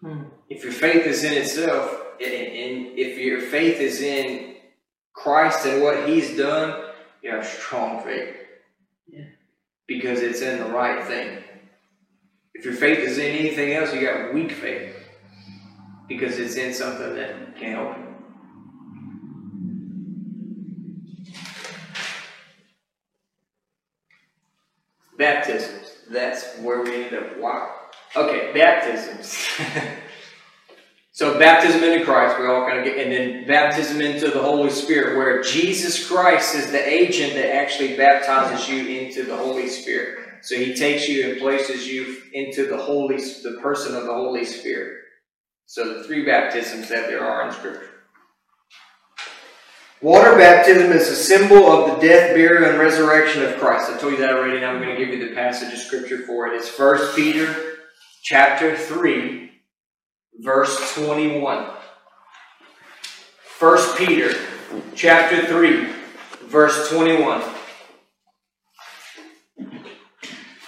Hmm. If your faith is in itself, and if your faith is in Christ and what He's done, you have strong faith. Yeah. Because it's in the right thing. If your faith is in anything else, you got weak faith. Because it's in something that can't help you. Baptisms. That's where we end up. Wow. Okay, baptisms. so baptism into Christ, we all kind of get, and then baptism into the Holy Spirit, where Jesus Christ is the agent that actually baptizes you into the Holy Spirit. So He takes you and places you into the Holy, the person of the Holy Spirit. So the three baptisms that there are in Scripture. Water baptism is a symbol of the death, burial, and resurrection of Christ. I told you that already, now I'm going to give you the passage of Scripture for it. It's 1 Peter chapter 3, verse 21. 1 Peter chapter 3, verse 21.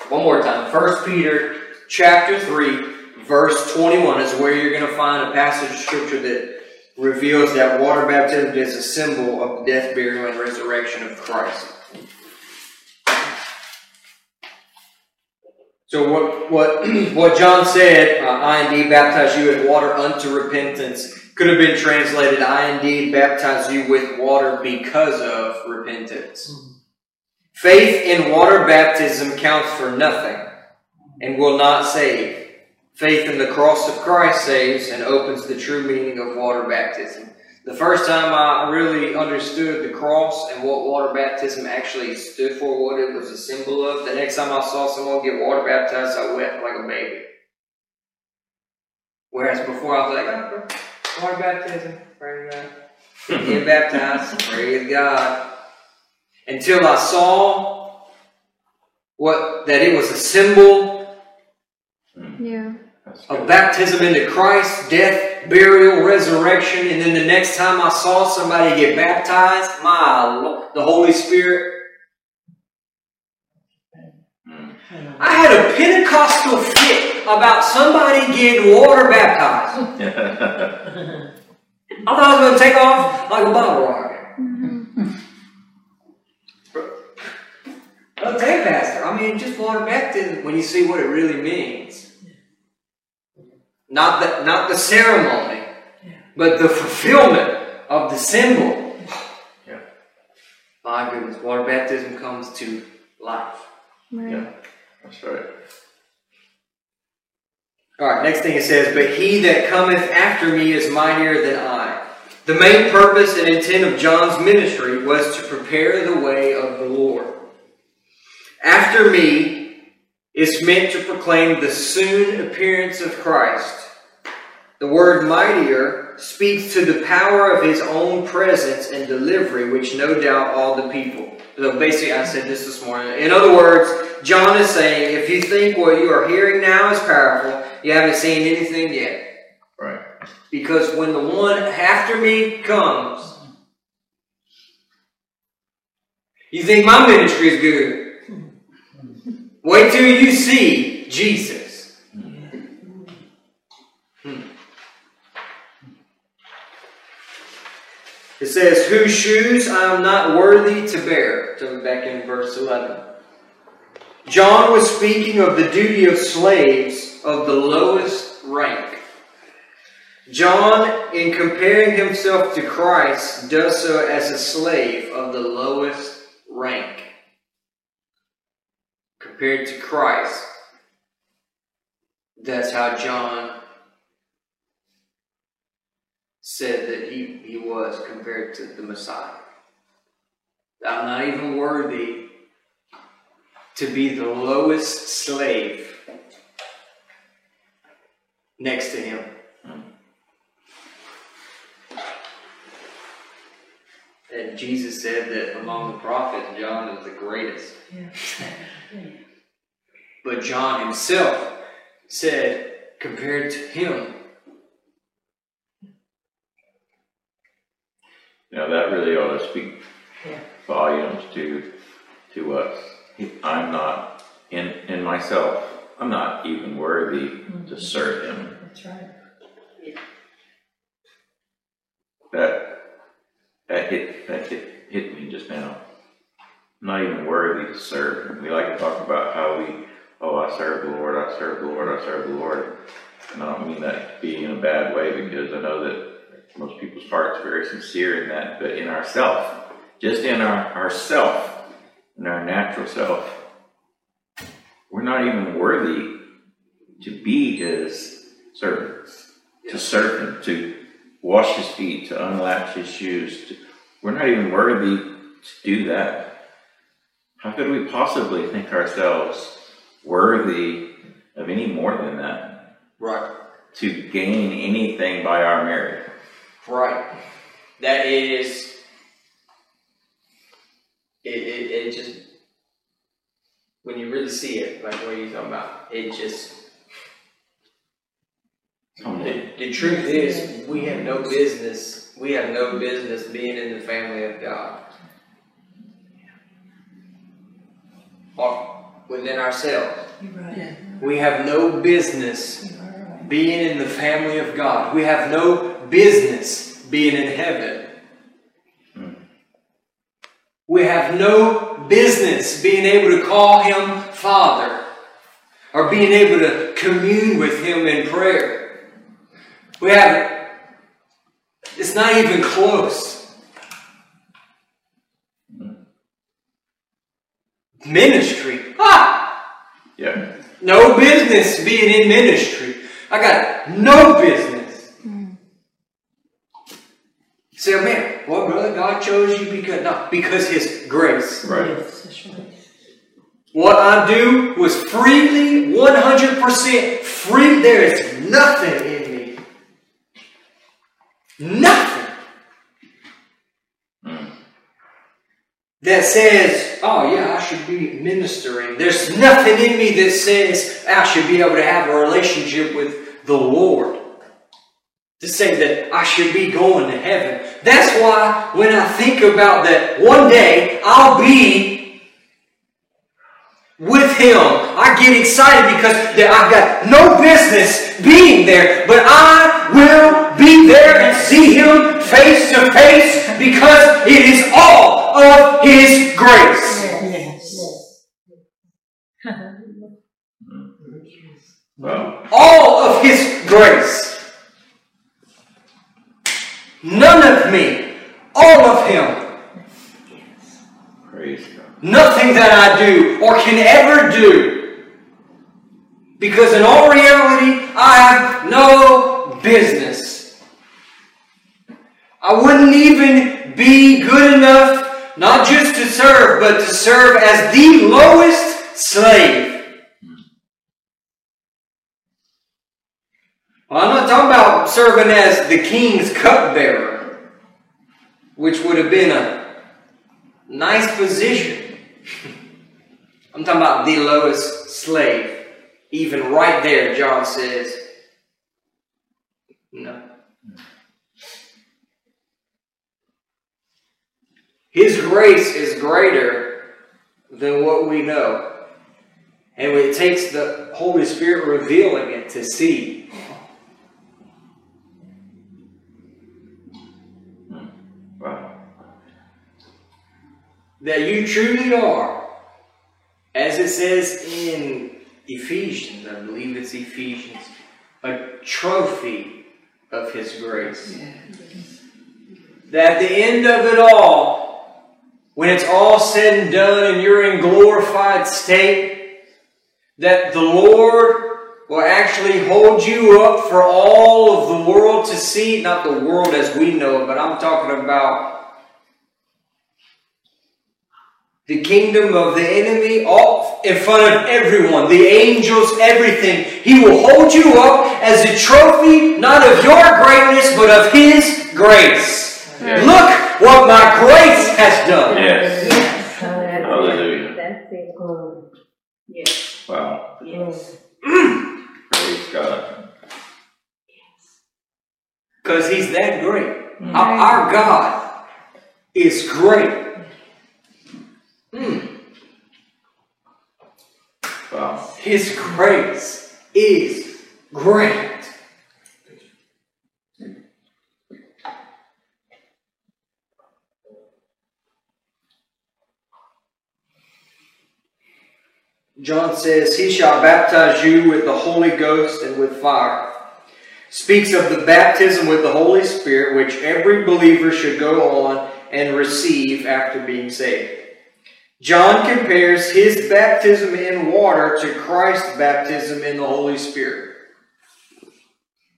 One more time. 1 Peter chapter 3, verse 21 is where you're going to find a passage of Scripture that reveals that water baptism is a symbol of the death, burial, and resurrection of Christ. So what what what John said, uh, I indeed baptize you with water unto repentance, could have been translated, I indeed baptize you with water because of repentance. Faith in water baptism counts for nothing and will not save. Faith in the cross of Christ saves and opens the true meaning of water baptism. The first time I really understood the cross and what water baptism actually stood for, what it was a symbol of, the next time I saw someone get water baptized, I wept like a baby. Whereas before I was like, oh, water baptism, praise God. Get baptized, praise God. Until I saw what that it was a symbol Yeah. That's of baptism into Christ, death, burial, resurrection, and then the next time I saw somebody get baptized, my Lord, the Holy Spirit. Hmm. I had a Pentecostal fit about somebody getting water baptized. I thought I was going to take off like a bottle rocket. Mm-hmm. Okay, Pastor. I mean, just water baptism when you see what it really means. Not the, not the ceremony, but the fulfillment of the symbol. Yeah. My goodness, water baptism comes to life. Right. Yeah. That's right. All right, next thing it says, But he that cometh after me is mightier than I. The main purpose and intent of John's ministry was to prepare the way of the Lord. After me is meant to proclaim the soon appearance of Christ. The word mightier speaks to the power of his own presence and delivery, which no doubt all the people. So basically, I said this this morning. In other words, John is saying, if you think what you are hearing now is powerful, you haven't seen anything yet. Right. Because when the one after me comes, you think my ministry is good. Wait till you see Jesus. Hmm. says, Whose shoes I am not worthy to bear. So back in verse 11. John was speaking of the duty of slaves of the lowest rank. John, in comparing himself to Christ, does so as a slave of the lowest rank. Compared to Christ, that's how John said that he, he was compared to the Messiah. I'm not even worthy to be the lowest slave next to him. And Jesus said that among the prophets, John is the greatest. but John himself said, compared to him, Now that really ought to speak Yeah. volumes to to us. I'm not in in myself. I'm not even worthy to mm-hmm. serve him. That's right. That that hit that hit hit me just now. I'm not even worthy to serve him. We like to talk about how we oh I serve the Lord, I serve the Lord, I serve the Lord. And I don't mean that to be in a bad way because I know that most people's hearts are very sincere in that, but in ourself, just in our ourself, in our natural self, we're not even worthy to be his servants, to serve him, to wash his feet, to unlatch his shoes. To, we're not even worthy to do that. How could we possibly think ourselves worthy of any more than that? right, To gain anything by our merit? right, that is, it, it, it just, when you really see it, like what you're talking about, it just, the, the truth is, we have no business, we have no business being in the family of God. Within ourselves. Right. We have no business right. being in the family of God. We have no business being in heaven. We have no business being able to call Him Father or being able to commune with Him in prayer. We have, it's not even close. Ministry. Ah! Yeah. No business being in ministry. I got no business. Say, oh, man, well, brother, God chose you because no, because His grace. Right. Yes, that's right. What I do was freely, 100% free. There is nothing in me. Nothing. That says, oh yeah, I should be ministering. There's nothing in me that says I should be able to have a relationship with the Lord. To say that I should be going to heaven. That's why when I think about that one day I'll be with him. I get excited because I've got no business being there, but I will be there and see him face to face because it is all of his grace. Yes. Well, All of his grace. None of me. All of him. praise God. Nothing that I do or can ever do. Because in all reality, I have no business. I wouldn't even be good enough not just to serve, but to serve as the lowest slave. Well, I'm not talking about serving as the king's cupbearer, which would have been a nice position. I'm talking about the lowest slave. Even right there, John says, no. His grace is greater than what we know. And it takes the Holy Spirit revealing it to see. Wow. that you truly are, as it says in Ephesians, I believe it's Ephesians, a trophy of His grace. Yeah. That at the end of it all, when it's all said and done and you're in glorified state, that the Lord will actually hold you up for all of the world to see. Not the world as we know it, but I'm talking about the kingdom of the enemy, all in front of everyone, the angels, everything. He will hold you up as a trophy, not of your greatness, but of His grace. Yes. Look what my grace has done. Yes. Yes. Hallelujah. That's it. Glory. Yes. Wow. Yes. Praise God. Yes. Because He's that great. Our, our God is great. Mm. Wow. His grace is great. John says, He shall baptize you with the Holy Ghost and with fire. Speaks of the baptism with the Holy Spirit, which every believer should go on and receive after being saved. John compares his baptism in water to Christ's baptism in the Holy Spirit.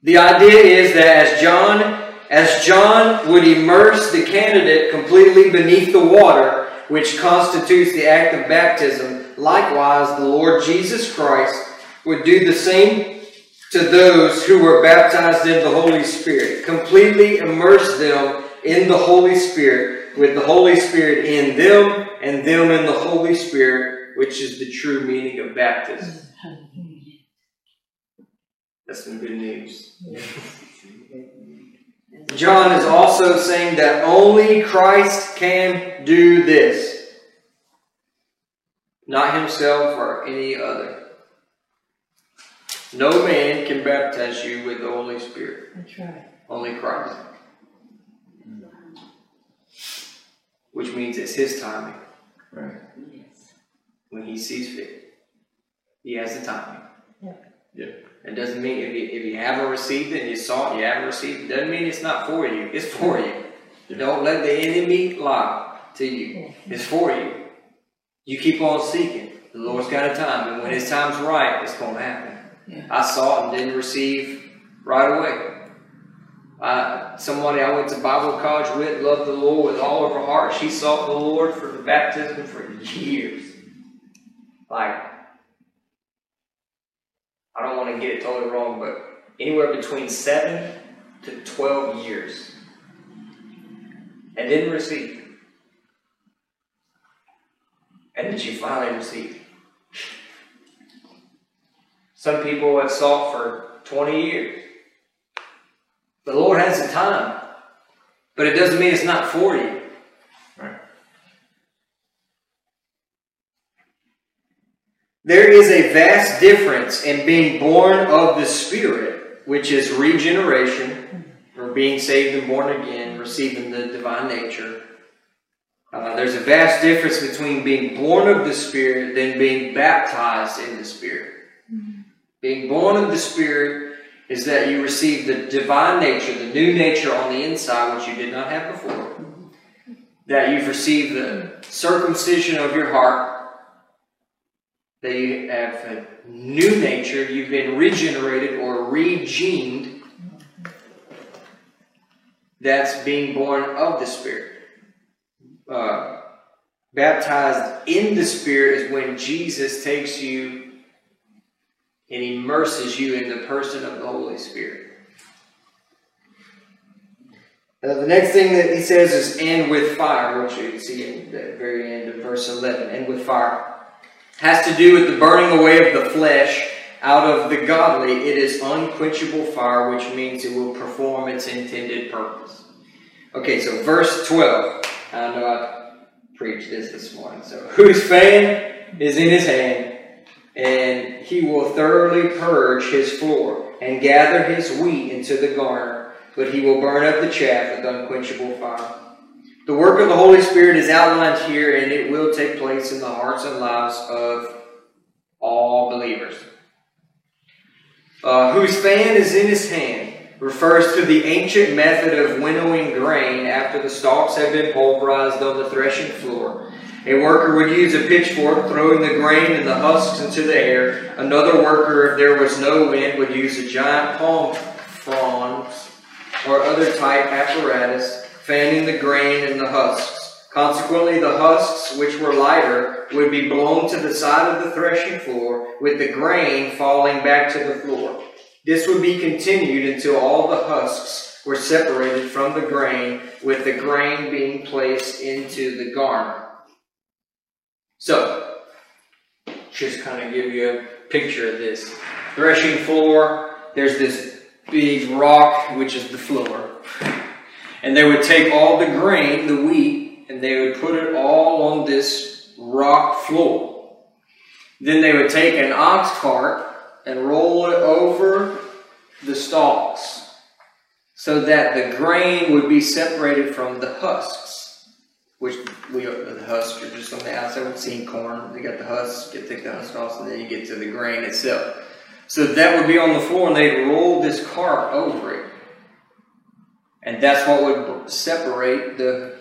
The idea is that as John as John would immerse the candidate completely beneath the water, which constitutes the act of baptism, likewise the Lord Jesus Christ would do the same to those who were baptized in the Holy Spirit, completely immerse them in the Holy Spirit, with the Holy Spirit in them and them in the Holy Spirit, which is the true meaning of baptism. That's some good news. John is also saying that only Christ can do this, not himself or any other. No man can baptize you with the Holy Spirit, That's right. only Christ. Which means it's his timing Right. Yes. when he sees fit. He has the timing. Yeah. Yeah. It doesn't mean if you, if you haven't received it and you saw it, you haven't received it, doesn't mean it's not for you. It's for you. Yeah. Don't let the enemy lie to you. It's for you. You keep on seeking. The Lord's got a time, and when His time's right, it's going to happen. Yeah. I saw it and didn't receive right away. Uh, somebody I went to Bible college with loved the Lord with all of her heart. She sought the Lord for the baptism for years. Like, I don't want to get it totally wrong, but anywhere between seven to 12 years. And didn't receive. And then she finally received. Some people have sought for 20 years. The Lord has a time, but it doesn't mean it's not for you. Right. There is a vast difference in being born of the Spirit, which is regeneration, or being saved and born again, receiving the divine nature. Uh, there's a vast difference between being born of the Spirit than being baptized in the Spirit. Being born of the Spirit is that you receive the divine nature, the new nature on the inside, which you did not have before. That you've received the circumcision of your heart, that you have a new nature, you've been regenerated or regened. That's being born of the Spirit. Uh, baptized in the Spirit is when Jesus takes you and immerses you in the person of the Holy Spirit. Uh, the next thing that he says is, and with fire, which you see at the very end of verse 11, and with fire has to do with the burning away of the flesh out of the godly. It is unquenchable fire, which means it will perform its intended purpose. Okay, so verse 12. I know I preached this this morning. So, whose fan is in his hand, and he will thoroughly purge his floor and gather his wheat into the garner, but he will burn up the chaff with unquenchable fire. The work of the Holy Spirit is outlined here, and it will take place in the hearts and lives of all believers. Uh, whose fan is in his hand refers to the ancient method of winnowing grain after the stalks have been pulverized on the threshing floor. A worker would use a pitchfork, throwing the grain and the husks into the air. Another worker, if there was no wind, would use a giant palm fronds or other type apparatus, fanning the grain and the husks. Consequently, the husks, which were lighter, would be blown to the side of the threshing floor, with the grain falling back to the floor. This would be continued until all the husks were separated from the grain, with the grain being placed into the garner. So, just kind of give you a picture of this. Threshing floor, there's this big rock, which is the floor. And they would take all the grain, the wheat, and they would put it all on this rock floor. Then they would take an ox cart and roll it over the stalks so that the grain would be separated from the husks, which we the husks are just on the outside. We've seen corn; they got the husks. Take the husk off, and then you get to the grain itself. So that would be on the floor, and they'd roll this cart over it, and that's what would separate the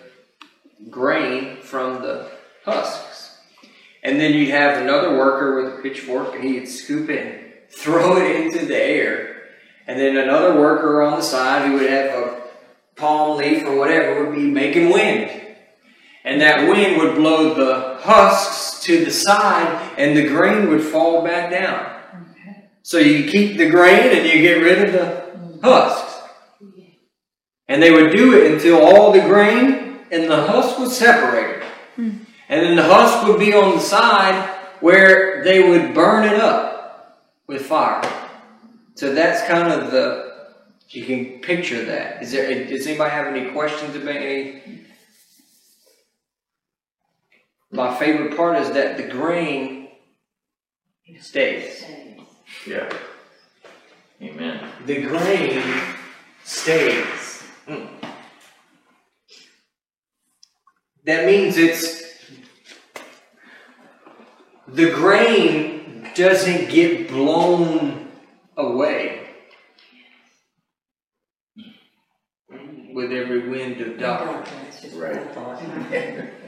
grain from the husks. And then you'd have another worker with a pitchfork, and he'd scoop it and throw it into the air. And then another worker on the side who would have a palm leaf or whatever would be making wind. And that wind would blow the husks to the side and the grain would fall back down. So you keep the grain and you get rid of the mm. husks. And they would do it until all the grain and the husk was separated. Hmm. And then the husk would be on the side where they would burn it up with fire. So that's kind of the you can picture that. Is there does anybody have any questions about any? My favorite part is that the grain stays. Yeah. Amen. The grain stays. Mm. That means it's the grain doesn't get blown away with every wind of doctrine. Right.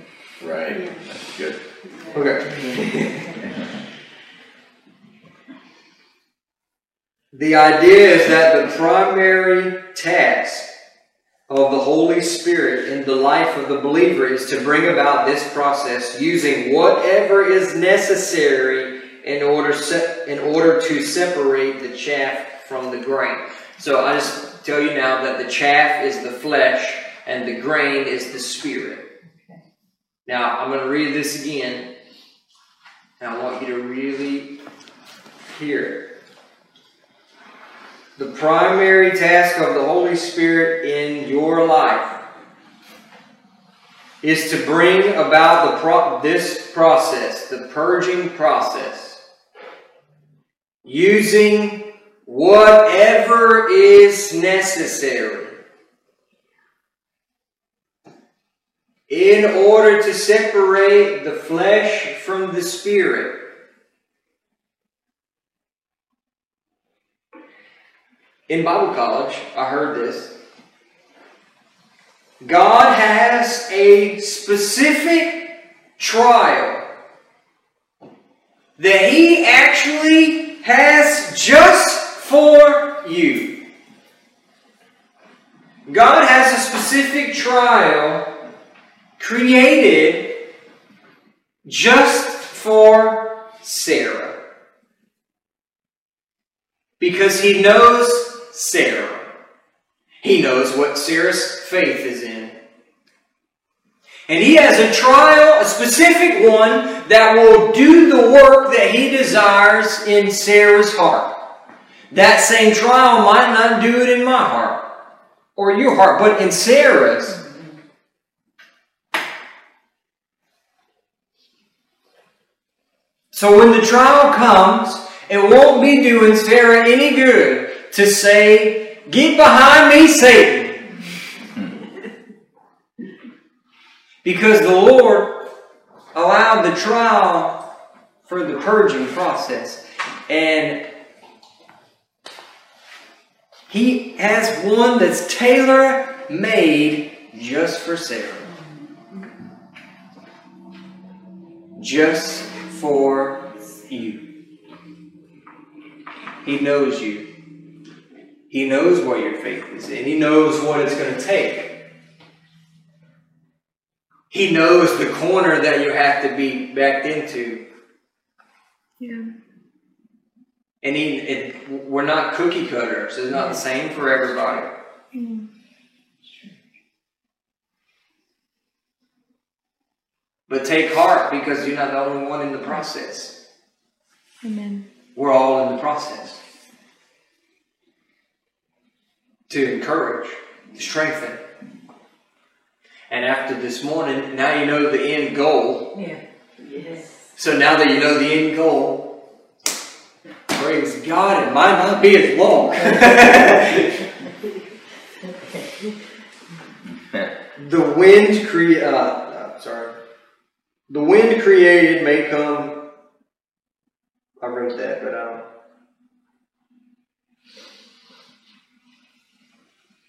Right. That's good. Okay. The idea is that the primary task of the Holy Spirit in the life of the believer is to bring about this process using whatever is necessary in order se- in order to separate the chaff from the grain. So I just tell you now that the chaff is the flesh and the grain is the spirit. Now I'm going to read this again, and I want you to really hear it. The primary task of the Holy Spirit in your life is to bring about the pro- this process, the purging process, using whatever is necessary in order to separate the flesh from the spirit. In Bible college, I heard this. God has a specific trial that He actually has just for you. God has a specific trial created just for Sarah. Because he knows Sarah. He knows what Sarah's faith is in. And he has a trial, a specific one, that will do the work that he desires in Sarah's heart. That same trial might not do it in my heart or your heart, but in Sarah's. So when the trial comes, it won't be doing Sarah any good to say, Get behind me, Satan. Because the Lord allowed the trial for the purging process. And He has one that's tailor made just for Sarah. Just for you. He knows you. He knows where your faith is in. He knows what it's going to take. He knows the corner that you have to be backed into. Yeah. And he, it, we're not cookie cutters. It's not the same for everybody. Mm. But take heart because you're not the only one in the process. Amen. We're all in the process. To encourage, to strengthen. And after this morning, now you know the end goal. Yeah. Yes. So now that you know the end goal, praise God, it might not be as long. the wind cre- uh, uh, sorry. The wind created may come. I wrote that, but um.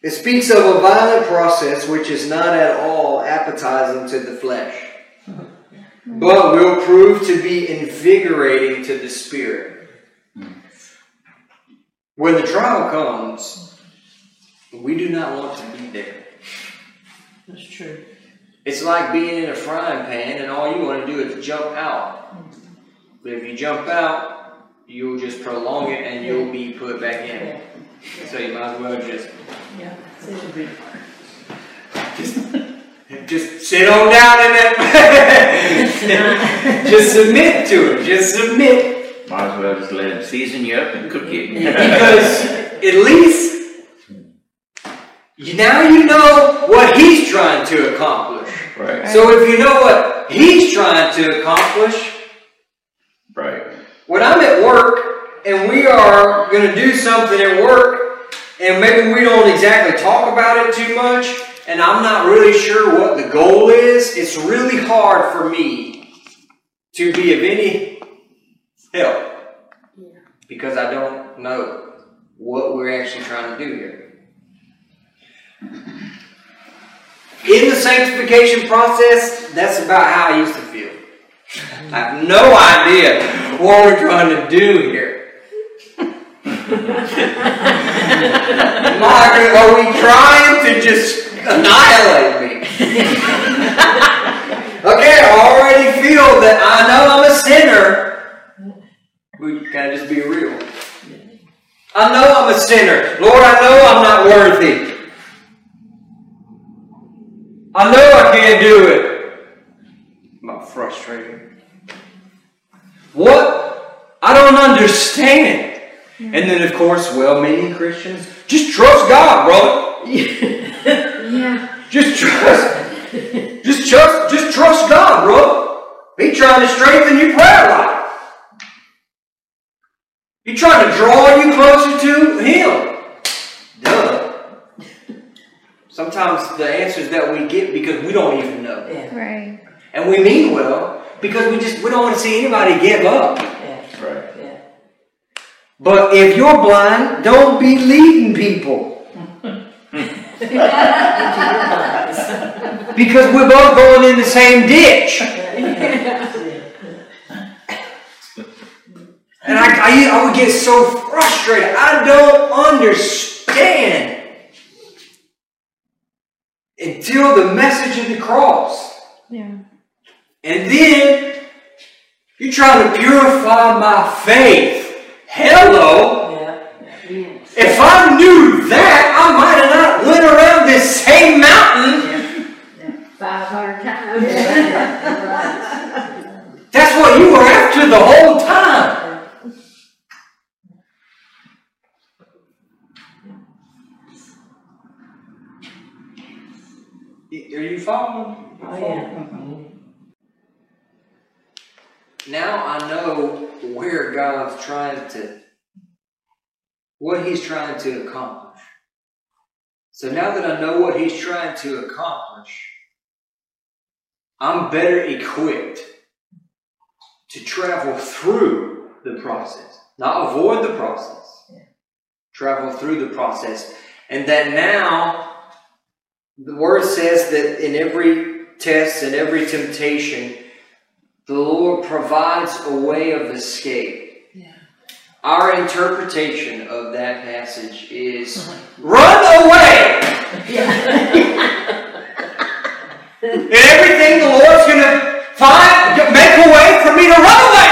It speaks of a violent process which is not at all appetizing to the flesh but will prove to be invigorating to the spirit. When the trial comes, we do not want to be there. That's true. It's like being in a frying pan and all you want to do is jump out. But if you jump out, you'll just prolong it and you'll be put back in. Yeah. So you might as well just Yeah. It's a big just sit on down in that. just submit to it. Just submit. Might as well just let him season you up and cook you. Because at least you- now you know what he's trying to accomplish. right, So if you know what he's trying to accomplish, right. when I'm at work and we are going to do something at work and maybe we don't exactly talk about it too much and I'm not really sure what the goal is, it's really hard for me to be of any help because I don't know what we're actually trying to do here. In the sanctification process, that's about how I used to feel. I have no idea what we're trying to do here. Margaret, are we trying to just annihilate me? okay, I already feel that I know I'm a sinner. We gotta just be real. I know I'm a sinner. Lord, I know I'm not worthy. I know I can't do it. I'm frustrated. What? I don't understand. And then, of course, well meaning Christians, just trust God, brother. Yeah. Just trust. Just trust, just trust God, bro. He trying to strengthen your prayer life. He trying to draw you closer to Him. Duh. Sometimes the answers that we get because we don't even know, Yeah. Right. and we mean well because we just we don't want to see anybody give up. Yeah. Right. Yeah. But if you're blind, don't be leading people. Because we're both going in the same ditch. And I, I, I would get so frustrated. I don't understand. Until the message of the cross. Yeah. And then you're trying to purify my faith. Hello. Yeah. Yes. If I knew that, I might have not went around this same mountain. Five hundred times. That's what you were after the whole time. Are you following? Oh, yeah. Mm-hmm. Now I know where God's trying to, what He's trying to accomplish. So now that I know what He's trying to accomplish, I'm better equipped to travel through the process, not avoid the process. Travel through the process. And that now, the word says that in every test and every temptation, the Lord provides a way of escape. Yeah. Our interpretation of that passage is mm-hmm. run away! And everything the Lord's gonna find, make a way for me to run away!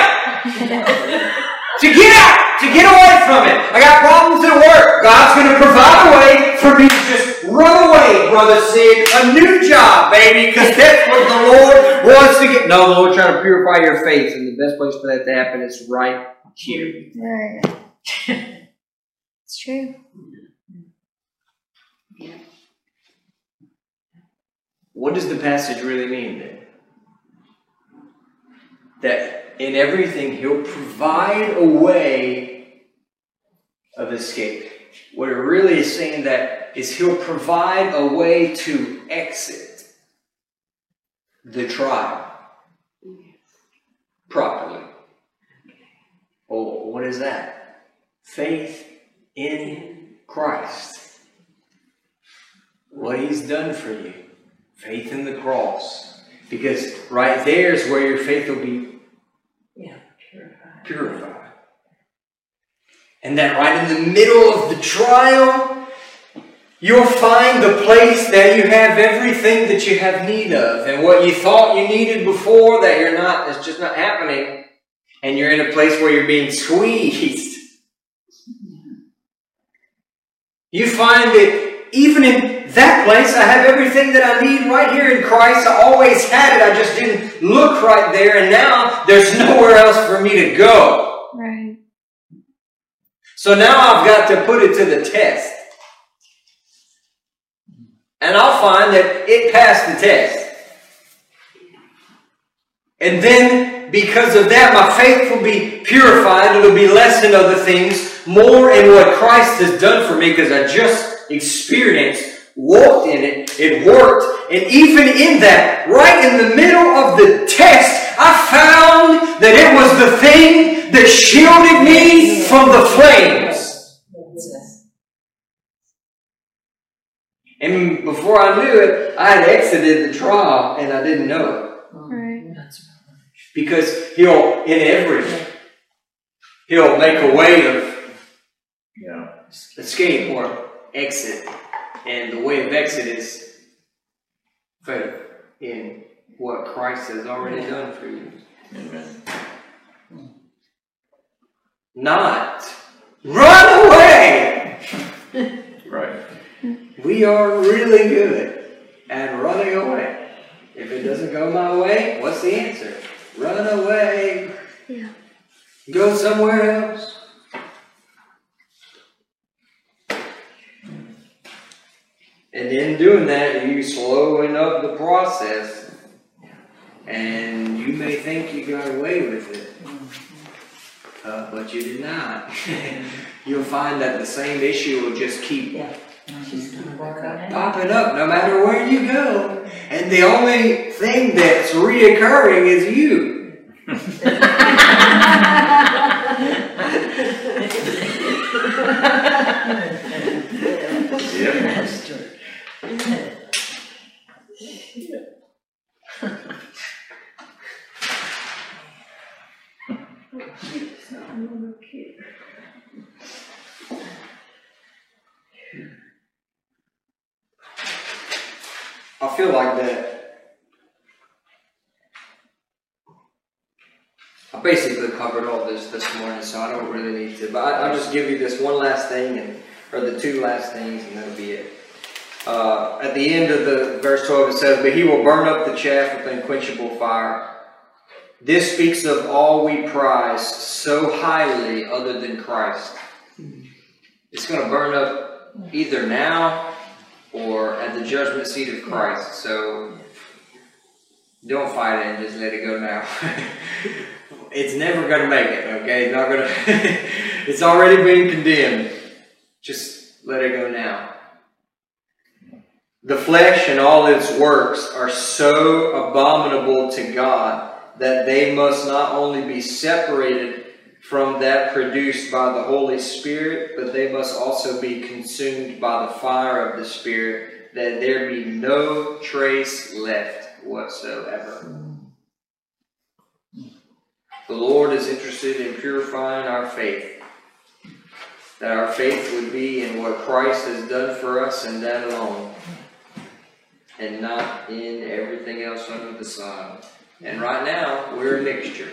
to get out! To get away from it! I got problems at work. God's gonna provide a way for me to just run away, Brother Sid. A new job, baby, because that's what the Lord wants to get. No, the Lord trying to purify your faith, and the best place for that to happen is right here. Right. it's true. What does the passage really mean then? That in everything he'll provide a way of escape. What it really is saying that is he'll provide a way to exit the trial properly. Oh, what is that? Faith in Christ. What he's done for you. Faith in the cross. Because right there is where your faith will be Yeah, purified. purified. And that right in the middle of the trial, you'll find the place that you have everything that you have need of. And what you thought you needed before that you're not, it's just not happening. And you're in a place where you're being squeezed. You find that even in that place, I have everything that I need right here in Christ. I always had it. I just didn't look right there. And now there's nowhere else for me to go. Right. So now I've got to put it to the test. And I'll find that it passed the test. And then, because of that, my faith will be purified. It'll be less in other things, more in what Christ has done for me, because I just experienced, walked in it, it worked. And even in that, right in the middle of the test, I found that it was the thing that shielded me from the flames. And before I knew it, I had exited the trial and I didn't know it. Right. Because he'll, in everything, he'll make a way of Yeah. escape or exit. And the way of exit is faith in what Christ has already done for you. Amen. Not run away! Right. We are really good at running away. If it doesn't go my way, what's the answer? Run away. Yeah. Go somewhere else. And in doing that, you slowing up the process. And you may think you got away with it. Uh, but you did not. You'll find that the same issue will just keep Yeah. She's gonna work on it. popping up no matter where you go. And the only thing that's reoccurring is you. Yep. That's true. I feel like that. I basically covered all this this morning, so I don't really need to. But I, I'll just give you this one last thing, and or the two last things, and that'll be it. Uh, at the end of the verse 12, it says, But he will burn up the chaff with unquenchable fire. This speaks of all we prize so highly other than Christ. It's going to burn up either now or at the judgment seat of Christ. So don't fight it and just let it go now. it's never going to make it, okay? It's not going to, it's already been condemned. Just let it go now. The flesh and all its works are so abominable to God that they must not only be separated from that produced by the Holy Spirit, but they must also be consumed by the fire of the Spirit, that there be no trace left whatsoever. The Lord is interested in purifying our faith. That our faith would be in what Christ has done for us and that alone. And not in everything else under the sun. And right now, we're a mixture.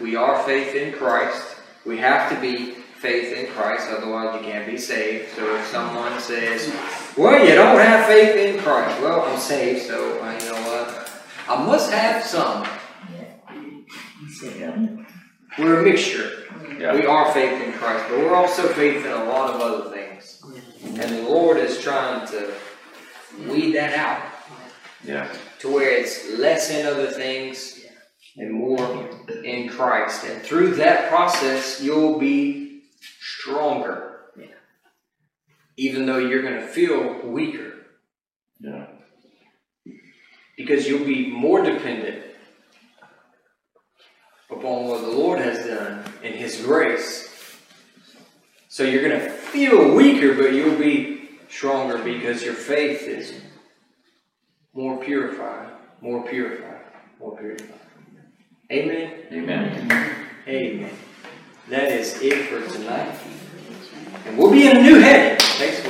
We are faith in Christ. We have to be faith in Christ, otherwise you can't be saved. So if someone says, Well, you don't have faith in Christ. Well, I'm saved, so uh, you know what? I must have some. We're a mixture. Yeah. We are faith in Christ, but we're also faith in a lot of other things. And the Lord is trying to weed that out Yeah. To where it's less in other things and more in Christ. And through that process, you'll be stronger. Even though you're going to feel weaker Yeah. because you'll be more dependent upon what the Lord has done in His grace. So you're going to feel weaker, but you'll be stronger because your faith is more purified, more purified, more purified. Amen. Amen. Amen. That is it for tonight. And we'll be in a new heading. Thanks